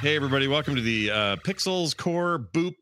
Hey, everybody, welcome to the uh, Pixels Core Boop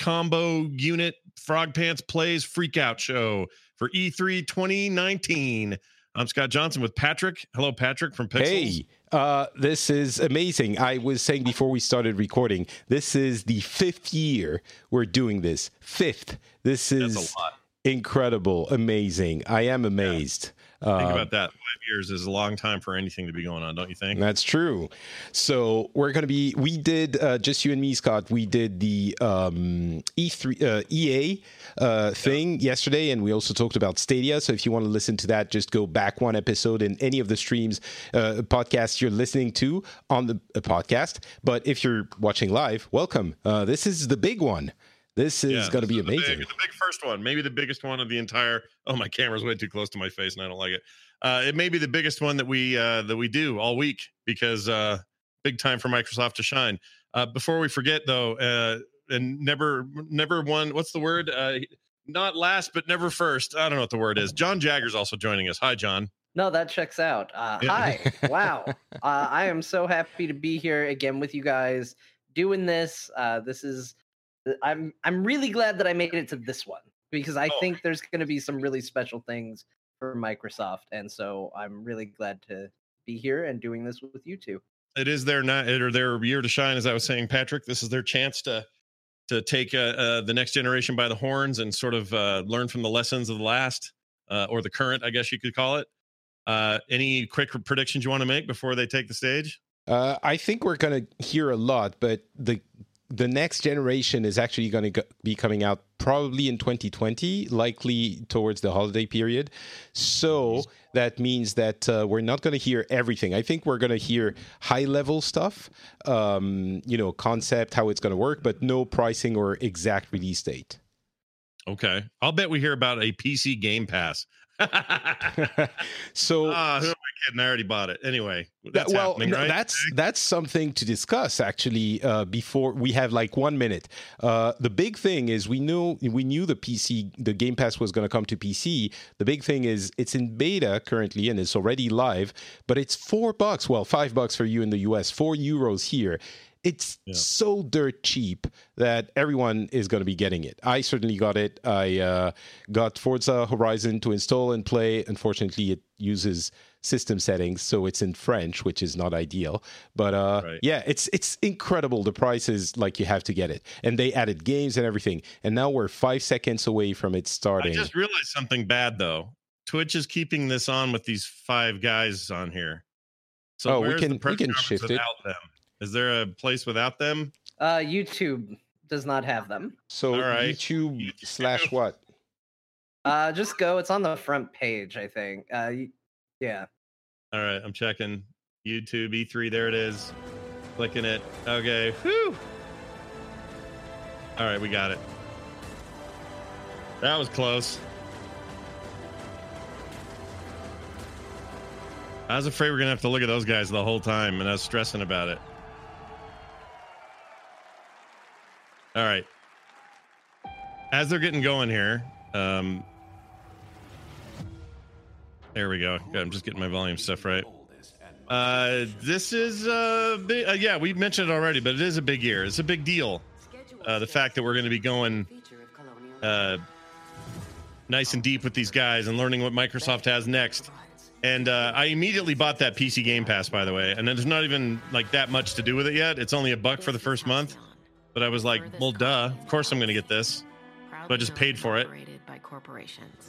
Combo Unit Frog Pants Plays Freakout Show for E E3 2019. I'm Scott Johnson with Patrick. Hello, Patrick from Pixels. Hey, uh, this is amazing. I was saying before we started recording, this is the fifth year we're doing this. Fifth. This is a lot. incredible, amazing. I am amazed. Think Uh, think about that. Five years is a long time for anything to be going on, don't you think? That's true. So we're going to be. We did uh, just you and me, Scott. We did the um, E3 uh, EA uh, thing yesterday, and we also talked about Stadia. So if you want to listen to that, just go back one episode in any of the streams, uh, podcasts you're listening to on the uh, podcast. But if you're watching live, welcome. Uh, this is the big one. This is Yeah, going to be this is the big- amazing. The big, first one, maybe the biggest one of the entire. Oh, my camera's way too close to my face, and I don't like it. Uh, it may be the biggest one that we uh, that we do all week because uh, big time for Microsoft to shine. Uh, before we forget, though, uh, and never never one. What's the word? Uh, not last, but never first. I don't know what the word is. John Jagger's also joining us. Hi, John. No, that checks out. Uh, Yeah. Hi. wow. Uh, I am so happy to be here again with you guys doing this. Uh, this is I'm I'm really glad that I made it to this one because I Oh. think there's going to be some really special things for Microsoft, and so I'm really glad to be here and doing this with you two. it is their night or their year to shine as i was saying patrick this is their chance to to take uh, uh, the next generation by the horns and sort of uh, learn from the lessons of the last uh, or the current i guess you could call it uh, any quick predictions you want to make before they take the stage Uh, I think we're going to hear a lot, but the the next generation is actually going to be coming out probably in 2020, likely towards the holiday period. So that means that uh, we're not going to hear everything. I think we're going to hear high level stuff, um, you know, concept, how it's going to work, but no pricing or exact release date. okay i'll bet we hear about a pc game pass so i kidding i already bought it anyway That- that's well, happening right that's that's something to discuss actually. Uh, before we have like one minute. Uh, the big thing is we knew we knew the PC, the Game Pass was going to come to PC. The big thing is it's in beta currently and it's already live, but it's four bucks. Well, five bucks for you in the US, four euros here. It's Yeah. so dirt cheap that everyone is going to be getting it. I certainly got it. I uh, got Forza Horizon to install and play. Unfortunately, it uses system settings, so it's in French, which is not ideal. But uh, Right. yeah, it's it's incredible. The price is like you have to get it, and they added games and everything. And now we're five seconds away from it starting. i just realized something bad though twitch is keeping this on with these five guys on here so Oh, we can- the we can conference shift it. them is there a place without them Uh, YouTube does not have them. so All right. YouTube YouTube. slash what? Uh, just go. It's on the front page, I think. Uh, y- yeah. All right, I'm checking YouTube E3. There it is. Clicking it. Okay. Whew. All right, we got it. That was close. I was afraid we are gonna have to look at those guys the whole time, and I was stressing about it. All right. As they're getting going here, um, there we go. I'm just getting my volume stuff right. Uh, this is uh, big, uh, yeah, we mentioned it already, but it is a big year. It's a big deal. Uh, the fact that we're going to be going uh, nice and deep with these guys and learning what Microsoft has next. And uh, I immediately bought that PC Game Pass, by the way. And there's not even like that much to do with it yet. It's only a buck for the first month. But I was like, well, duh. Of course I'm going to get this. So I just paid for it.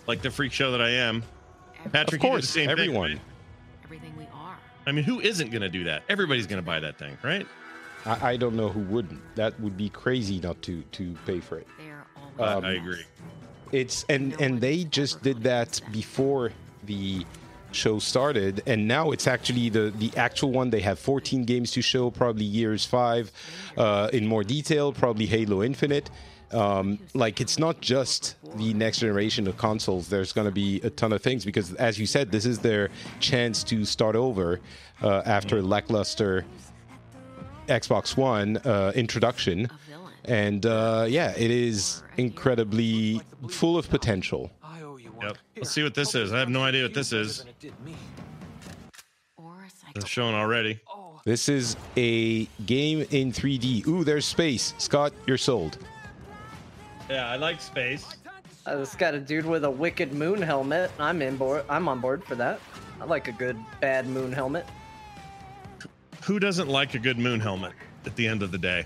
Like the freak show that I am. Patrick, Of course, the same everyone. thing. right? Everything we are. I mean, who isn't going to do that? Everybody's going to buy that thing, right? I, I don't know who wouldn't. That would be crazy not to to pay for it. I- Um, I agree. It's and and they just did that before the show started, and now it's actually the the actual one. They have 14 games to show, probably Gears Five, uh, in more detail, probably Halo Infinite. Um, like it's not just the next generation of consoles. There's going to be a ton of things because, as you said, this is their chance to start over uh, after lackluster Xbox One uh, introduction. And uh, yeah, it is incredibly full of potential. I owe you one. Yep. Let's see what this is. I have no idea what this is. Than it did me. It's shown already. This is a game in 3D. Ooh, there's space. Scott, you're sold. Yeah, I like space. I it's got a dude with a wicked moon helmet. I'm in board. I'm on board for that. I like a good bad moon helmet. Who doesn't like a good moon helmet at the end of the day?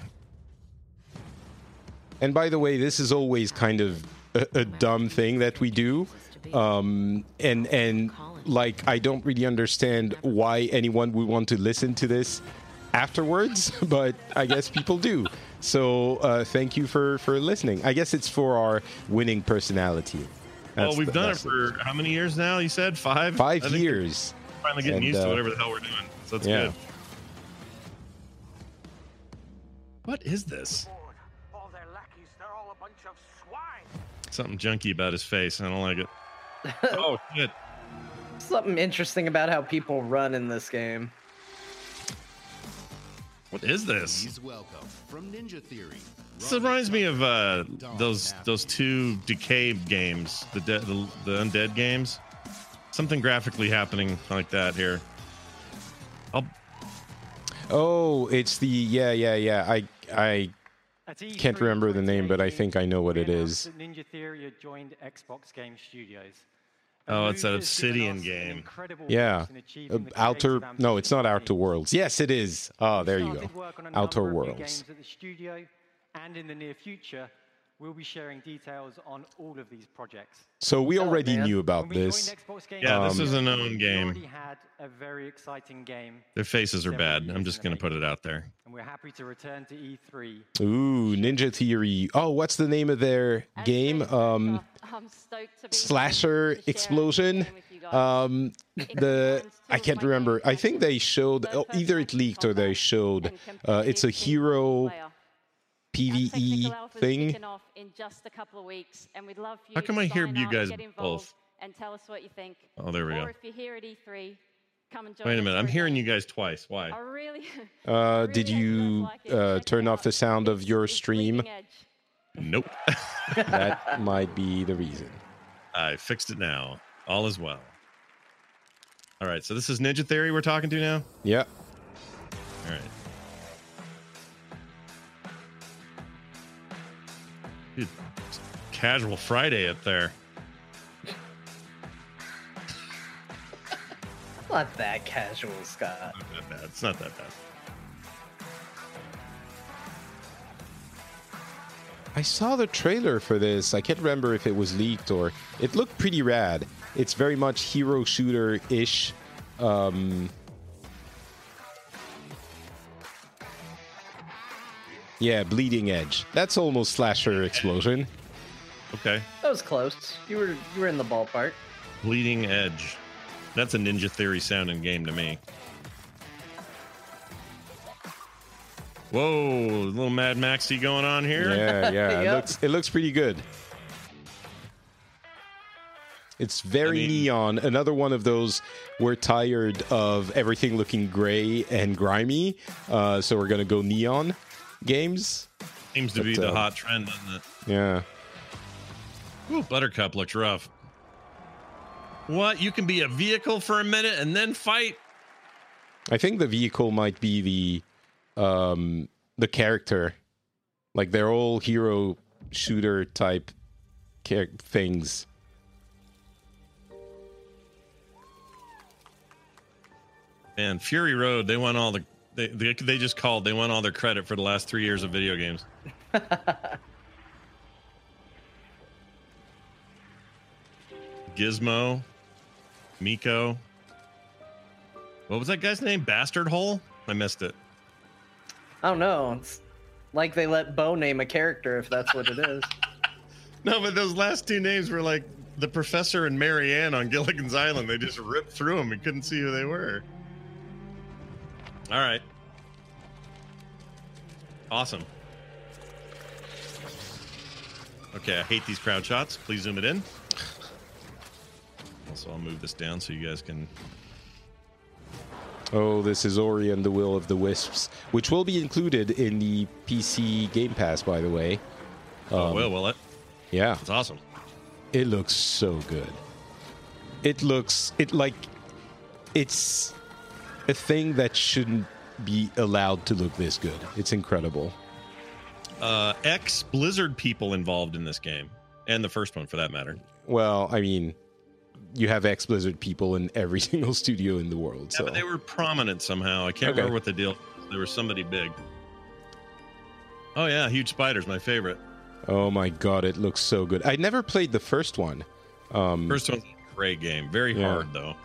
And by the way, this is always kind of a, a dumb thing that we do. Um, and and like I don't really understand why anyone would want to listen to this afterwards, but I guess people do. So uh, thank you for for listening. I guess it's for our winning personality. well, we've the- done it that's for how many years now? You said five. five years. Finally getting And, used uh, to whatever the hell we're doing. So that's yeah. good. What is this? All their lackeys, they're all a bunch of swine. Something junky about his face. I don't like it. oh shit! Something interesting about how people run in this game. What is this? Please welcome from Ninja Theory. This reminds me of uh, those those two decay games, the, de- the the undead games. Something graphically happening like that here. I'll, Oh, it's the yeah yeah yeah. I I Can't remember the name, but I think I know what it is. Ninja Theory joined Xbox Game Studios. Oh, it's that move has given Obsidian game. yeah. boost Uh, Outer no, it's not ambitions Outer. Worlds. Yes, it is. Oh, there you go. Started work on a Outer number of new Worlds. games at the studio, and in the near future, we'll be sharing details on all of these projects. So we already man. knew about this. joined Xbox Yeah, this Um, is a known we game. already had a very exciting game, Their faces are bad. I'm just gonna put it out there. and we're happy to return to E E3 Ooh, Ninja Theory. Oh, what's the name of their game? Um, Slasher Explosion. Um, the I can't remember. I think they showed oh, either it leaked or they showed. Uh, it's a hero PVE thing. In just a couple of weeks, and we'd love for you How come to I hear sign you guys get both? and tell us what you think. Oh, there we or go. if you're here at E3, come and join Wait a minute. I'm a hearing you guys twice. Why? I really, Uh, really did you like uh, turn off the sound of your stream? Bleeding Nope. That might be the reason. I fixed it now. All is well. All right. So this is Ninja Theory we're talking to now. Yeah. All right. Casual Friday up there. Not that casual, Scott. Not that bad. It's not that bad. I saw the trailer for this. I can't remember if it was leaked or it looked pretty rad. It's very much hero shooter ish. Um, yeah, bleeding edge. That's almost slasher explosion. Okay. That was close. You were you were in the ballpark. Bleeding Edge. That's a Ninja Theory sounding game to me. Whoa, a little Mad Maxy going on here. Yeah, yeah. It looks it looks pretty good. It's very I mean- neon. Another one of those. We're tired of everything looking gray and grimy, uh, so we're gonna go neon games. Seems to be the uh, hot trend, doesn't it? Yeah. Ooh, Buttercup looks rough. What? You can be a vehicle for a minute and then fight? I think the vehicle might be the um the character. Like they're all hero shooter type char- things. Man, Fury Road, they won all the they, they they just called. They won all their credit for the last 3 years of video games. Gizmo, Miko. What was that guy's name? Bastard Hole? I missed it. I don't know. It's like they let Bo name a character if that's what it is. No, but those last two names were like the professor and Marianne on Gilligan's Island. They just ripped through them and couldn't see who they were. All right. Awesome. Okay, I hate these crowd shots. Please zoom it in. Also, I'll move this down so you guys can. Oh, this is Ori and the Will of the Wisps, which will be included in the PC Game Pass, by the way. oh, will, will it? Yeah, It's awesome. it looks so good. It looks it like it's a thing that shouldn't be allowed to look this good. It's incredible. Uh, ex Blizzard people involved in this game, and the first one for that matter. Well, I mean, you have ex Blizzard people in every single studio in the world. Yeah, So but they were prominent somehow. I can't Okay. remember what the deal. There was somebody big. Oh yeah, huge spiders, my favorite. Oh my god, it looks so good. I never played the first one. Um, First one's a great game. Very Yeah. hard though.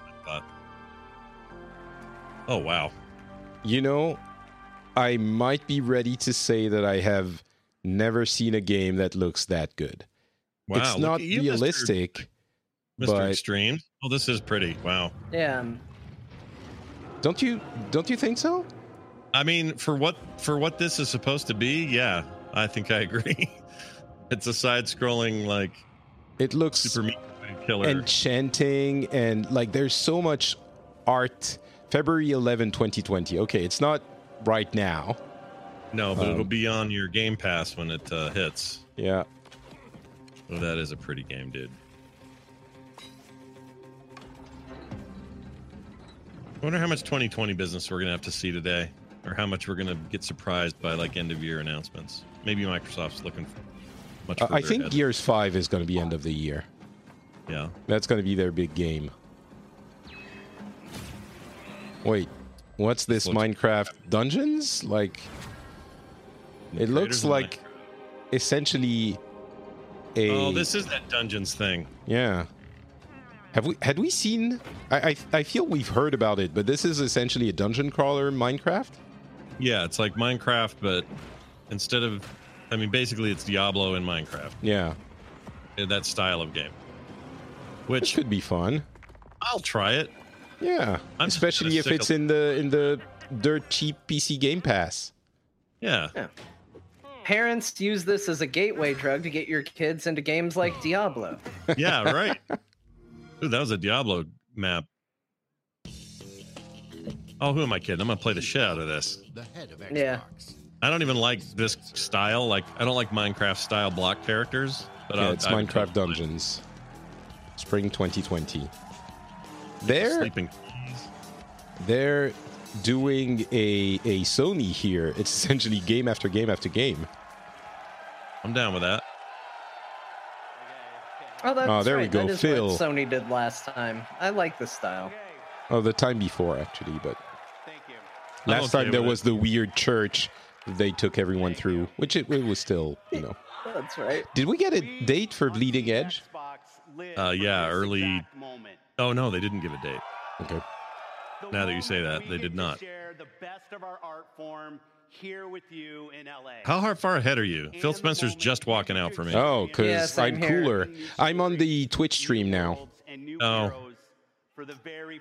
Oh wow, You know, I might be ready to say that I have never seen a game that looks that good. wow. it's not realistic, Mr. but- Extreme. Oh, this is pretty. Wow. Yeah. don't you? Don't you think so? I mean, for what for what this is supposed to be, yeah, I think I agree. it's a side-scrolling like It looks super meat killer. enchanting and like there's so much art. February 11, 2020. Okay, it's not right now. no, but it'll um, be on your Game Pass when it uh, hits. Yeah. Oh, that is a pretty game, dude. I wonder how much 2020 business we're gonna have to see today, or how much we're gonna get surprised by like end of year announcements. Maybe Microsoft's looking much. I- I think ahead. Gears 5 is going to be end of the year. Yeah. That's going to be their big game. Wait, what's this Minecraft Dungeons? Like it looks like essentially a Oh, this is that dungeons thing. yeah. Have we had we seen I, I I feel we've heard about it, but this is essentially a dungeon crawler Minecraft? Yeah, it's like Minecraft, but instead of, I mean, basically it's Diablo in Minecraft. Yeah. That style of game. Which Which could be fun. I'll try it. Yeah. I'm Especially if it's of- in the in the dirt cheap PC Game Pass. Yeah. Parents use this as a gateway drug to get your kids into games like Diablo. Yeah, right. Dude, that was a Diablo map. Oh, who am I kidding? I'm gonna play the shit out of this. The head of Xbox. Yeah. I don't even like this style. Like, I don't like Minecraft style block characters. But yeah, I'll, it's I would Minecraft totally play Dungeons. Spring 2020. They're Sleeping they're doing a a Sony here. It's essentially game after game after game. I'm down with that. Oh, that's Oh, there we right. go, That is Phil. what Sony did last time. I like the style. Oh, the time before actually, but Thank you. Last okay time there with it. was the weird church they took everyone through, which it, it was still, you know. That's right. Did we get a date for Bleeding Edge? Uh, yeah, early- Oh no, they didn't give a date. Okay. Now that you say that, they did not. Share the best of our art form here with you in LA. How hard, far ahead are you? Phil Spencer's just walking out for me. Oh, Yeah, because same I'm here. cooler. I'm on the Twitch stream now. Oh.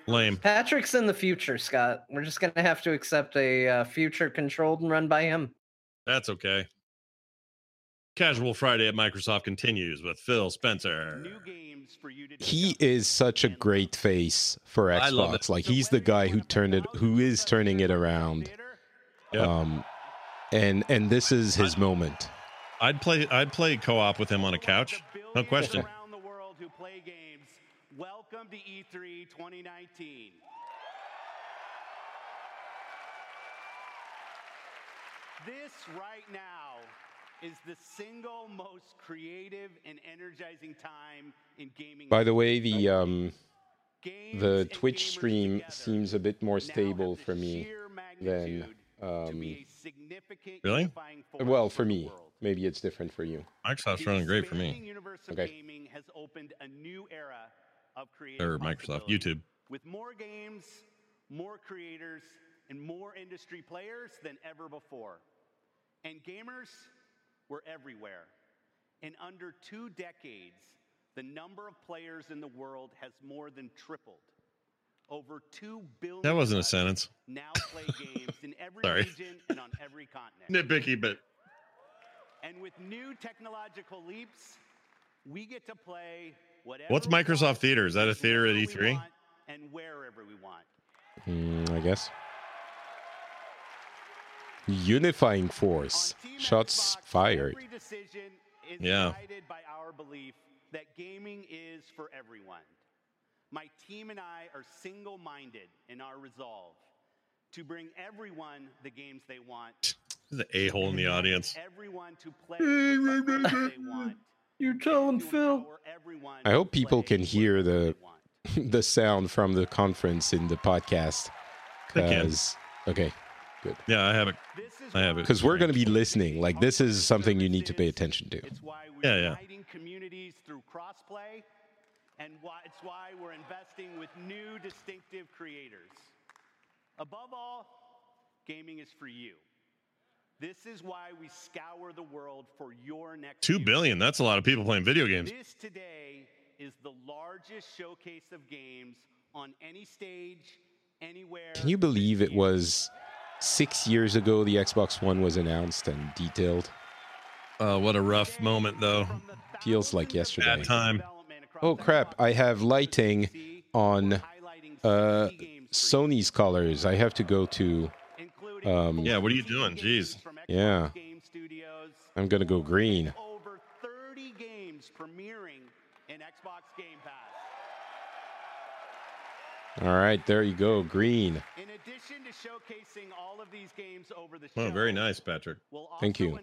Lame. Patrick's in the future, Scott. We're just gonna have to accept a uh, future controlled and run by him. That's okay. Casual Friday at Microsoft continues with Phil Spencer. He is such a great face for I love Xbox. it. Like he's the guy who turned it, who is turning it around. Yep. Um, and and this is his moment. I'd play. I'd play co-op with him on a couch. No question. Around the world who play games. Welcome to E E3 2019. This right now is the single most creative and energizing time in gaming. By the way, the um, the Twitch stream seems a bit more stable for me than magnitude to be um, a significant Really? unifying force well for me. world. Maybe it's different for you. Microsoft's The running great for me. universe of Okay. gaming has opened a new era of creative Or Microsoft. YouTube. With more games, more creators, and more industry players than ever before. And gamers, we're everywhere. In under two decades, the number of players in the world has more than tripled. Over 2 billion That wasn't a sentence. now play games in every Sorry. region and on every continent. Nitpicky, but And with new technological leaps, we get to play whatever What's we Microsoft want, Theater? Is that a theater at whenever we E3? want, And wherever we want. Mm, I guess. Unifying force. On Team Shots Xbox, fired. Every decision is Yeah. guided by our belief that gaming is for everyone. My team and I are single-minded in our resolve to bring everyone the games they want. the a hole in the audience. Everyone to play the friends they want. You tell him, Phil. I hope people can hear the the sound from the conference in the podcast. They can. 'Cause- okay, good. Yeah, I have it. I have it. Because we're going to be listening. Like this is something you need to pay attention to. It's why we're Yeah, yeah. And why, it's why we're investing with new distinctive creators. Above all, gaming is for you. This is why we scour the world for your next. Two billion. That's a lot of people playing video games. This today is the largest showcase of games on any stage, anywhere. Can you believe it was six years ago the Xbox One was announced and detailed? Uh, what a rough moment, though. Feels like yesterday. Bad time. Development across Oh crap! I have lighting on uh, 60 games for you. Sony's colors. I have to go to. Um, Yeah, what are you doing? Jeez. Yeah. I'm gonna go green. over 30 games premiering in Xbox Game Pass. All right, there you go, green. In addition to showcasing all of these games over the Oh, very nice, Patrick. We'll also Thank you.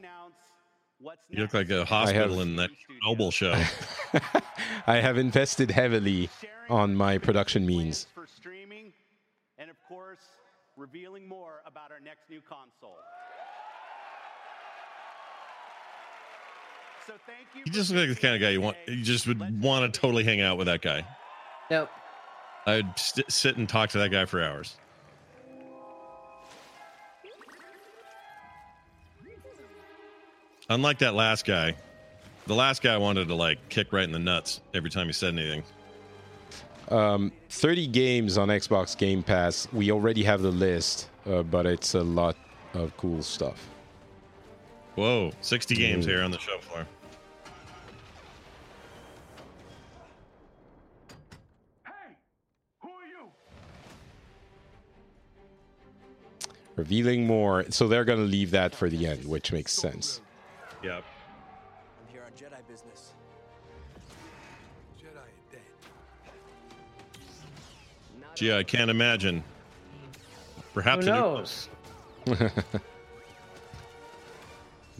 Announce what's You look like a hospital have- in that Noble show. I have invested heavily on my production means. for streaming, and of course, revealing more about our next new console. So thank you. You just look like the kind of guy you want. You just would want to totally hang out with that guy. Nope. I'd st- sit and talk to that guy for hours. Unlike that last guy, the last guy wanted to like kick right in the nuts every time he said anything. Um, 30 games on Xbox Game Pass. We already have the list, uh, but it's a lot of cool stuff. Whoa, 60 games Dude. here on the show floor. Hey, who are you? Revealing more, so they're gonna leave that for the end, which makes sense. Yeah. I'm here on Jedi business. Jedi are dead. Gee, I can't imagine. Perhaps Who knows?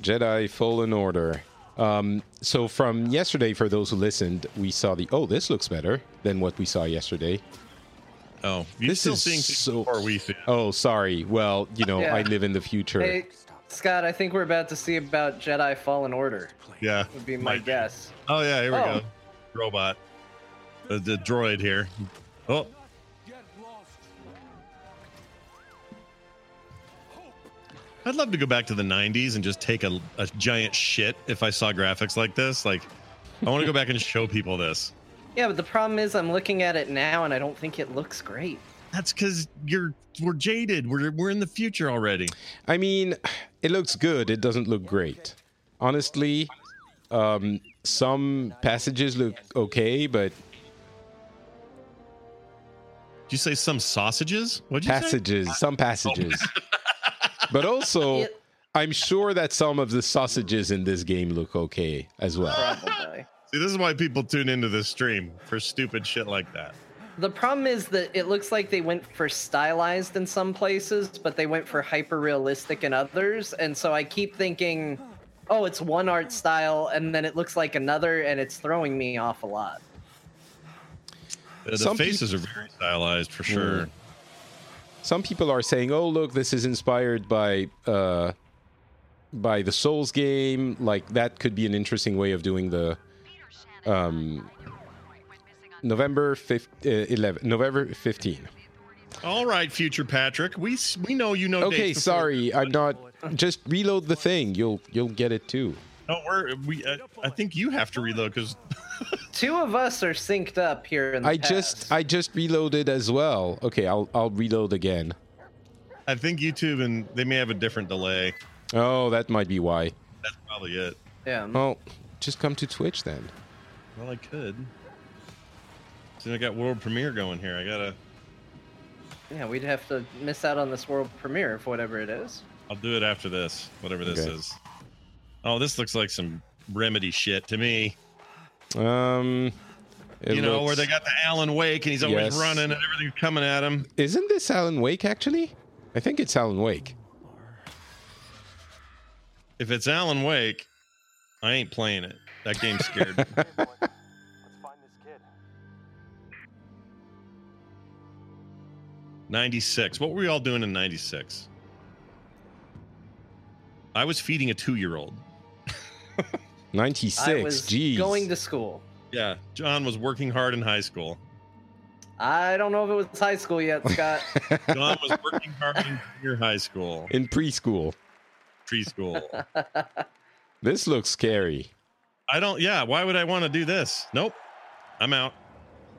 Jedi Fallen Order. Um, so from yesterday, for those who listened, we saw the. Oh, this looks better than what we saw yesterday. Oh, you're This still is seeing so- before we see. Oh, sorry. Well, you know, Yeah. I live in the future. Hey, Scott, I think we're about to see about Jedi Fallen Order. Yeah. Would be my Might guess. Oh yeah, here we Oh. go. Robot. The, the droid here. Oh, Get lost. Hope. I'd love to go back to the 90s and just take a, a giant shit if I saw graphics like this. Like, I want to go back and show people this. Yeah, but the problem is I'm looking at it now and I don't think it looks great. That's because you're we're jaded. We're we're in the future already. I mean, it looks good. It doesn't look great. Honestly, um, some passages look okay, but Did you say some sausages? What'd you say? passages, some passages. but also, I'm sure that some of the sausages in this game look okay as well. Probably. See, this is why people tune into this stream for stupid shit like that. The problem is that it looks like they went for stylized in some places, but they went for hyper realistic in others. And so I keep thinking, oh, it's one art style, and then it looks like another, and it's throwing me off a lot. The, the Some faces are very stylized for sure. Some people are saying, "Oh, look, this is inspired by uh, by the Souls game. Like that could be an interesting way of doing the um, November 5th, uh, 11, November 15. All right, future Patrick. We we know you know. Okay, dates before- sorry, I'm not. Just reload the thing. You'll you'll get it too. No, we're we. Uh, I think you have to reload because Two of us are synced up here in the I past. just I just reloaded as well. Okay, I'll I'll reload again. I think YouTube and they may have a different delay. Oh, that might be why. That's probably it. yeah. Well, just come to Twitch then. Well, I could. So I got world premiere going here. I gotta. Yeah, we'd have to miss out on this world premiere of whatever it is. I'll do it after this, whatever this Okay. is. Oh, this looks like some remedy shit to me. Um, it you know, where they got the Alan Wake and he's always Yes. running and everything's coming at him. Isn't this Alan Wake actually? I think it's Alan Wake. If it's Alan Wake, I ain't playing it. That game's scared. me. 96. What were we all doing in 96? I was feeding a two year old. 96. I was Jeez. going to school. Yeah. John was working hard in high school. I don't know if it was high school yet, Scott. John was working hard in junior high school, in preschool. preschool. This looks scary. I don't, yeah. Why would I want to do this? Nope. I'm out.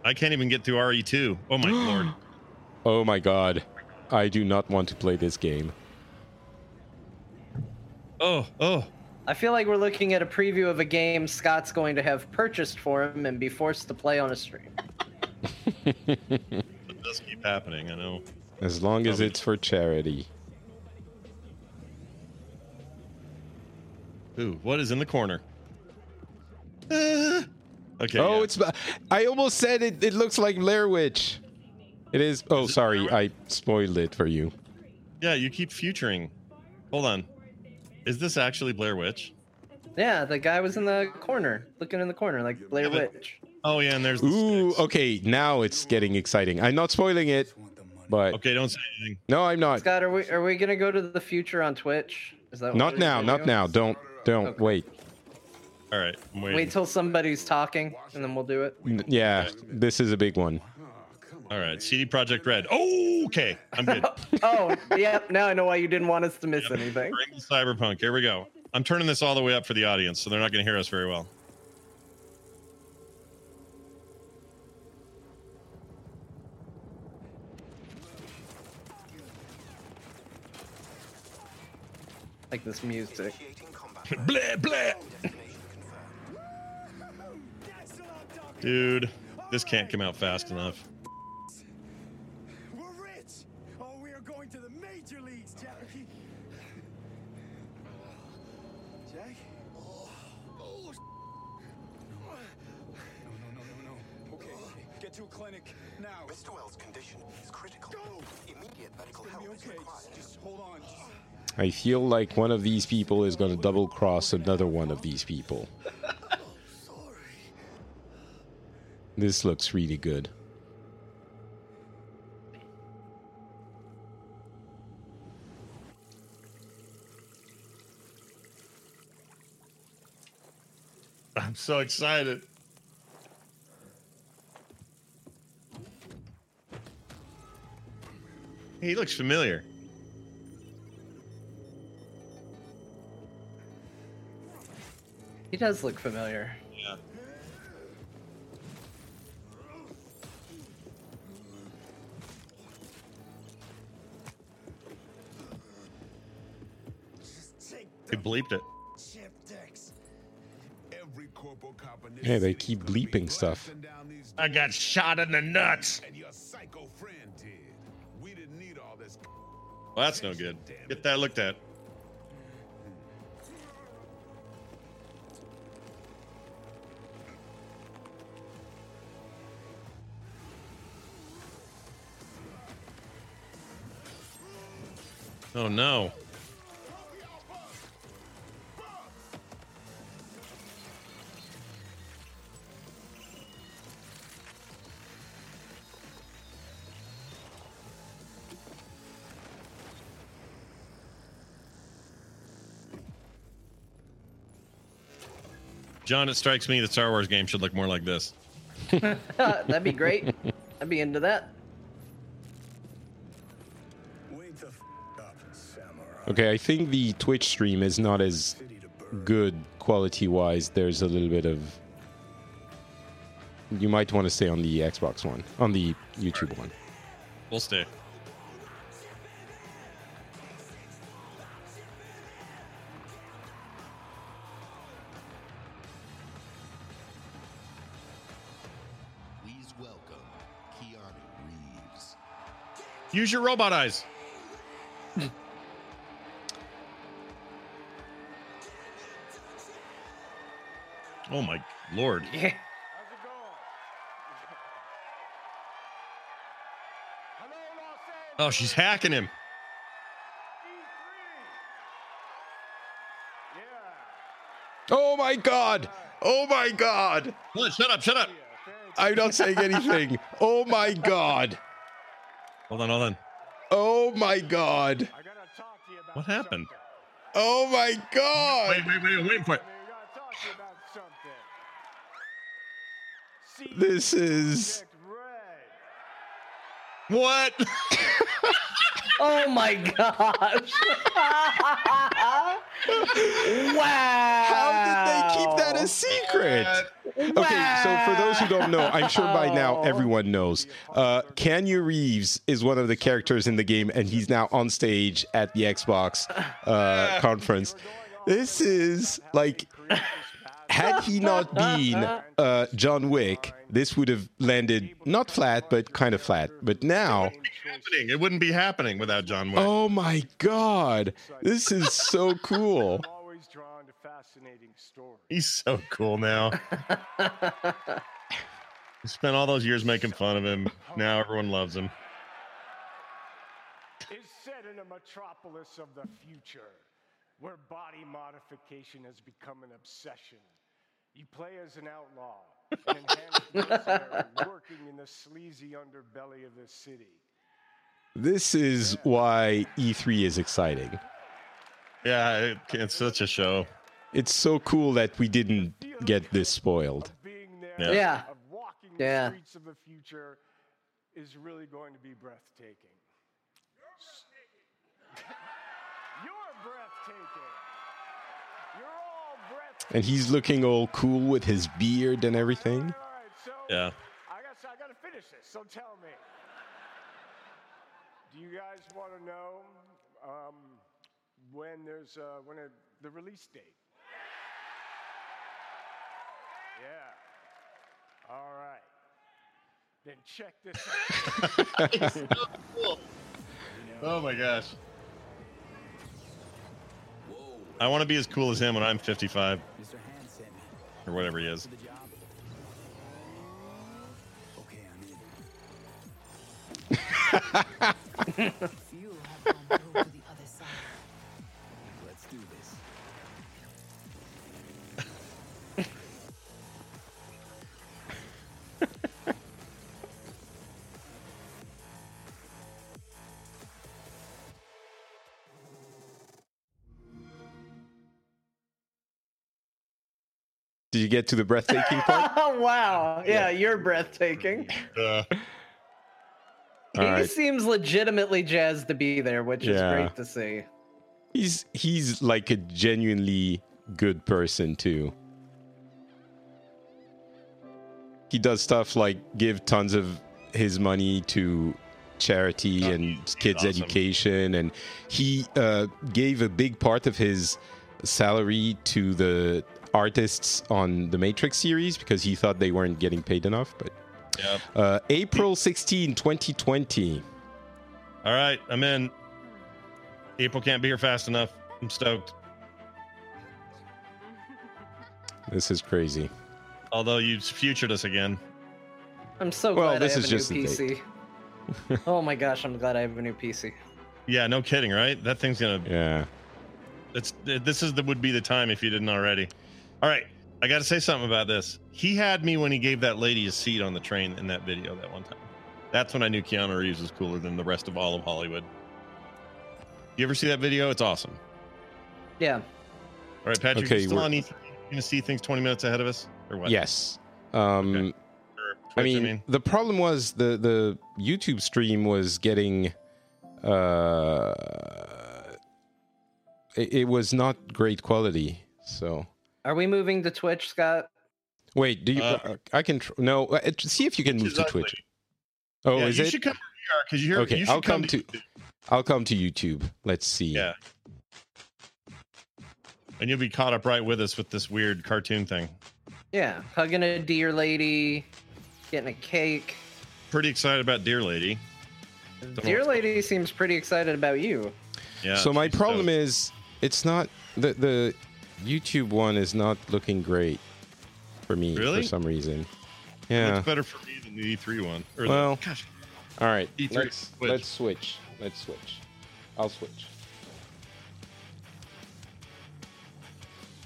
I can't even get through RE2. Oh my lord. Oh my god. I do not want to play this game. Oh, oh. I feel like we're looking at a preview of a game Scott's going to have purchased for him and be forced to play on a stream. It does keep happening. I know. As long as it's for charity. Ooh, what is in the corner? Ah. okay. oh, yeah. it's. I almost said it. It looks like Blair Witch. It is. Oh, Is sorry. Blair I spoiled it for you. Yeah, you keep futuring. Hold on. Is this actually Blair Witch? Yeah, the guy was in the corner, looking in the corner like Blair Yeah, but- Witch. Oh yeah, and there's the Ooh. sticks. Okay. Now it's getting exciting. I'm not spoiling it, but Okay, don't say anything. no, I'm not. Scott, are we are we gonna go to the future on Twitch? Is that Not now. Not now. Don't. Don't Okay. wait. All right, I'm. Wait till somebody's talking, and then we'll do it. N- Yeah. This is a big one. All right, CD Projekt Red. Oh, okay, I'm good. Oh, yep. Now I know why you didn't want us to miss anything. Bring the Cyberpunk. Here we go. I'm turning this all the way up for the audience, so they're not going to hear us very well. Like this music. blah blah. Dude, this can't come out fast enough. I feel like one of these people is going to double cross another one of these people. This looks really good. I'm so excited. He looks familiar. He does look familiar. Yeah. He bleeped it. chip decks. Every corporal cop in this Hey, they keep bleeping stuff. blasting down these I got shot in the nuts. and your psycho friend did. We didn't need all this. Well, that's no good. Get that looked at. Oh no. John, it strikes me the Star Wars game should look more like this. That'd be great. I'd be into that. Okay, I think the Twitch stream is not as good quality wise. There's a little bit of. You might want to stay on the Xbox one, on the YouTube one. We'll stay. Please welcome Keanu Reeves. Use your robot eyes. Oh my lord. Yeah. Oh, she's hacking him. Oh my god! Oh my god! What? Shut up! Shut up! I'm not saying anything. Oh my god! Hold on, hold on. Oh my god! What happened? Oh my god! Wait, wait, wait, wait for it. This is. What? Oh my gosh! wow! How did they keep that a secret? Okay, so for those who don't know, I'm sure by now everyone knows. Uh, Keanu Reeves is one of the characters in the game, and he's now on stage at the Xbox uh, conference. This is like, had he not been uh, John Wick, this would have landed not flat, but kind of flat. But now, happening. It wouldn't be happening without John Wick. oh my god, this is so cool. Always drawn to fascinating stories. He's so cool now. We spent all those years making fun of him. Now everyone loves him. is set in a metropolis of the future where body modification has become an obsession. You play as an outlaw, an enhanced working in the sleazy underbelly of the city. This is why E3 is exciting. Yeah, it's such a show. It's so cool that we didn't get this spoiled. Yeah. Yeah. Of walking the Yeah. streets of the future is really going to be breathtaking. You're breathtaking. You're all breathtaking. And he's looking all cool with his beard and everything. Yeah. I got I got to finish this. So tell me, do you guys want to know um, when there's uh, when a, the release date? Yeah. All right. Then check this out. Oh my gosh. I want to be as cool as him when I'm 55. Or whatever he is. get to the breathtaking part? wow. Yeah, you're breathtaking. Uh, He All right. seems legitimately jazzed to be there, which is great to see. He's he's like a genuinely good person too. He does stuff like give tons of his money to charity and kids awesome. education and he uh, gave a big part of his salary to the artists on the Matrix series because he thought they weren't getting paid enough but yeah. uh, April 16 2020 All right, I'm in. April can't be here fast enough. I'm stoked. this is crazy Although you futured us again. I'm so Well, glad this I have is a just new PC. oh my gosh, I'm glad I have a new PC. Yeah, no kidding, right? That thing's gonna. yeah It's this is the would be the time if you didn't already. All right, I got to say something about this. He had me when he gave that lady a seat on the train in that video that one time. That's when I knew Keanu Reeves was cooler than the rest of all of Hollywood. You ever see that video? It's awesome. Yeah. All right, Patrick, Okay, you still we're- on E3? You gonna see things 20 minutes ahead of us, or what? yes um Or I Twitch, mean, the problem was the the YouTube stream was getting uh it, it was not great quality. So Are we moving to Twitch, Scott? wait, do you? Uh, Uh, I can tr- no. Uh, see if you can move to ugly. Twitch. Oh, yeah, is you it? should come to VR because you hear. Okay, you should I'll come to- YouTube. I'll come to YouTube. Let's see. Yeah. And you'll be caught up right with us with this weird cartoon thing. Yeah, hugging a deer lady, getting a cake. Pretty excited about Dear Lady. Don't Deer lady seems pretty excited about you. Yeah. so my problem stoked. is it's not the the YouTube one is not looking great for me Really? for some reason. Yeah, it's better for me than the E3 one. Or Well, the, gosh, All right. E3 Let's switch. let's switch. Let's switch. I'll switch.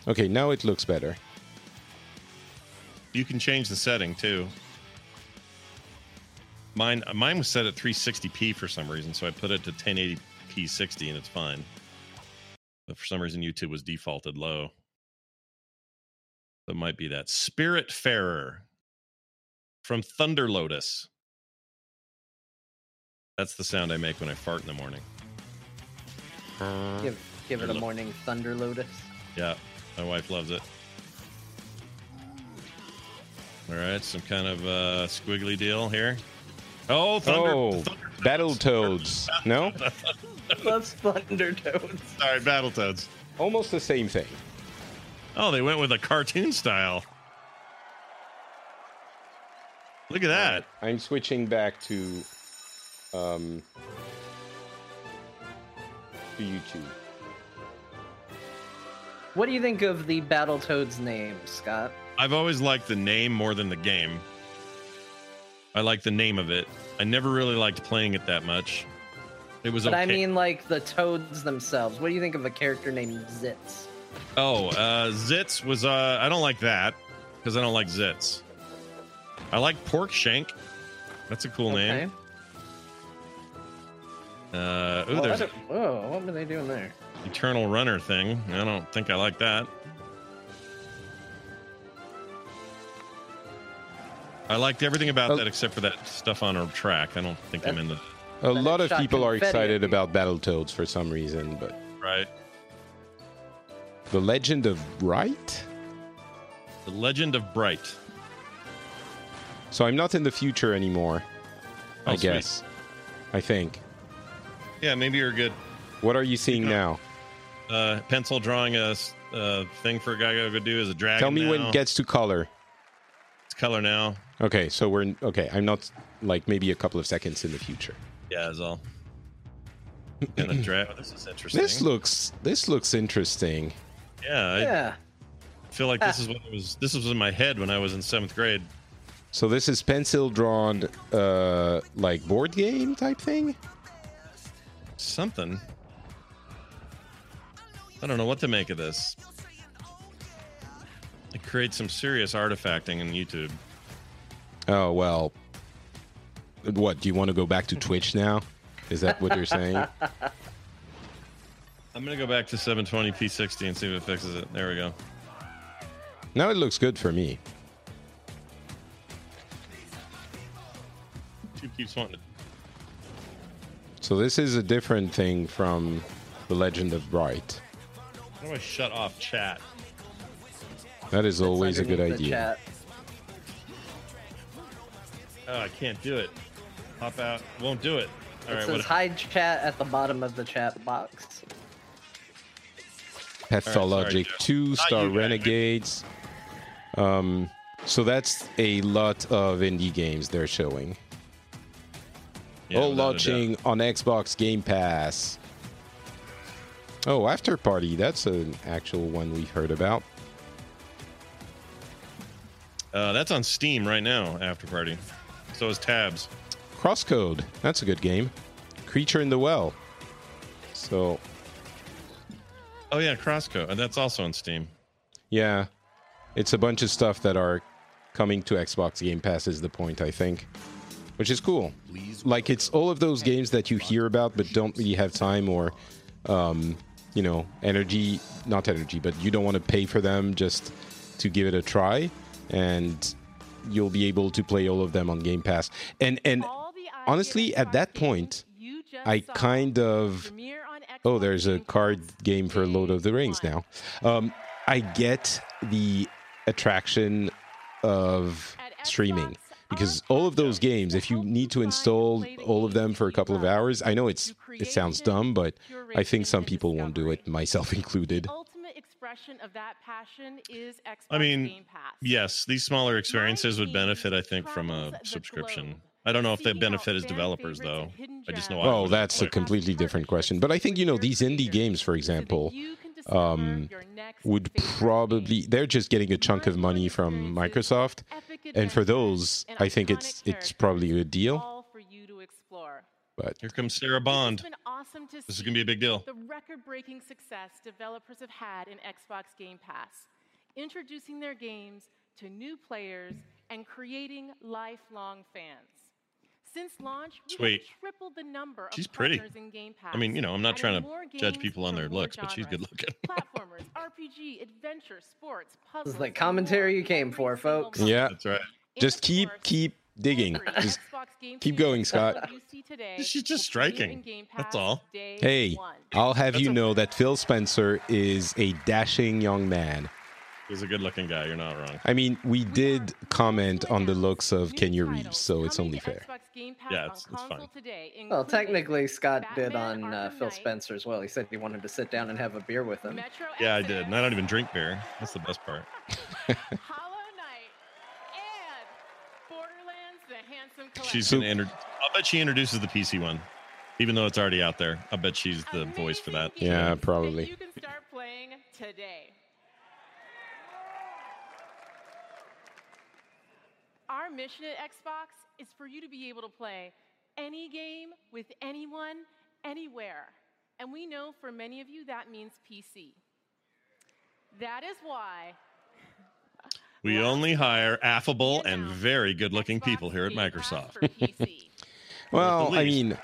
Okay, now it looks better. you can change the setting too. Mine mine was set at 360p for some reason, so I put it to 1080p 60 and it's fine. But for some reason YouTube was defaulted low. That might be that. Spiritfarer from Thunder Lotus. That's the sound I make when I fart in the morning. Give give it a morning thunder lotus. Yeah, my wife loves it. All right, some kind of uh, squiggly deal here. Oh, thunder! oh, thunder Battletoads. No? That's thunder toads. Sorry, Battletoads. Almost the same thing. Oh, they went with a cartoon style. Look at that. I'm switching back to um to YouTube. What do you think of the Battletoads name, Scott? I've always liked the name more than the game. I like the name of it. I never really liked playing it that much. It was But okay. I mean, like the toads themselves. What do you think of a character named Zitz? Oh, uh, Zitz was. Uh, I don't like that because I don't like Zitz. I like Pork Shank. That's a cool name. Uh, ooh, I there's oh, what were they doing there? Eternal Runner thing. I don't think I like that. I liked everything about Oh. that except for that stuff on our track. I don't think I'm into A lot of people are excited you. about Battletoads for some reason, but right. The Legend of Bright? The Legend of Bright. So I'm not in the future anymore. Oh, I sweet. guess. I think. Yeah, maybe you're good. What are you seeing now? Uh, pencil drawing a uh, thing for a guy to go do is a dragon. Tell me when it gets to color. it's color now. Okay, so we're in, okay. I'm not like maybe a couple of seconds in the future. Yeah, is all. And the dra- this is interesting. This looks this looks interesting. Yeah, I Yeah. feel like this is what it was. This was in my head when I was in seventh grade. So this is pencil drawn, uh, like board game type thing. Something. I don't know what to make of this. It creates some serious artifacting in YouTube. Oh well. What do you want to go back to Twitch now? Is that what you're saying? I'm gonna go back to 720p 60 and see if it fixes it. There we go. now it looks good for me. YouTube keeps wanting to. So this is a different thing from the Legend of Bright. How do I shut off chat? That is always a good idea. chat. Oh, I can't do it. Pop out. Won't do it. All it right. says hide chat at the bottom of the chat box. Pathologic Jeff. two star you renegades. Um, so that's a lot of indie games they're showing. Yeah, All launching on Xbox Game Pass. Oh, After Party. That's an actual one we've heard about. Uh, that's on Steam right now. After Party. So is Tabs. Crosscode. That's a good game. Creature in the Well. So Oh yeah, Crosscode. That's also on Steam. Yeah, it's a bunch of stuff that are coming to Xbox Game Pass is the point I think, which is cool. Like it's all of those games that you hear about but don't really have time or, um, you know, energy. Not energy, but you don't want to pay for them just to give it a try, and you'll be able to play all of them on Game Pass. And and honestly, at that point, I kind of oh, there's a card game for Lord of the Rings now. Um, I get the attraction of streaming because all of those games, if you need to install all of them for a couple of hours, I know it's it sounds dumb, but I think some people won't do it, myself included. Expression of that passion is Xbox I mean, yes, these smaller experiences would benefit, I think, from a subscription. I don't know if they benefit as developers, though. I just know. I Well, would that's a completely different question. But I think you know these indie games, for example, um, would probably they're just getting a chunk of money from Microsoft, and for those, I think it's it's probably a good deal. for you to explore. But Here comes Sarah Bond. Awesome to This is gonna be a big deal. The record-breaking success developers have had in Xbox Game Pass, introducing their games to new players and creating lifelong fans. Since launch, we Sweet. have tripled the number of She's pretty. partners in Game Pass. I mean, you know, I'm not trying to judge people on their more looks, but she's good looking. Platformers, RPG, adventure, sports, This is the commentary you came for, folks. yeah, That's right. just keep keep digging. Just keep going, Scott. She's just striking. That's all. Hey, I'll have you know that Phil Spencer is a dashing young man. He's a good-looking guy. You're not wrong. I mean, we did comment on the looks of Keanu Reeves, so it's only fair. Yeah, it's, it's fine. Well, technically, Scott did on uh, Phil Spencer as well. He said he wanted to sit down and have a beer with him. Yeah, I did. And I don't even drink beer. That's the best part. Hollow Knight and Borderlands: The Handsome Collection. She's gonna inter- I'll bet she introduces the PC one, even though it's already out there. I bet she's the voice for that. Yeah, probably. You can start playing today. Our mission at Xbox is for you to be able to play any game with anyone, anywhere. And we know for many of you that means PC. That is why We only hire affable and very good-looking people here at Microsoft. Well, I mean,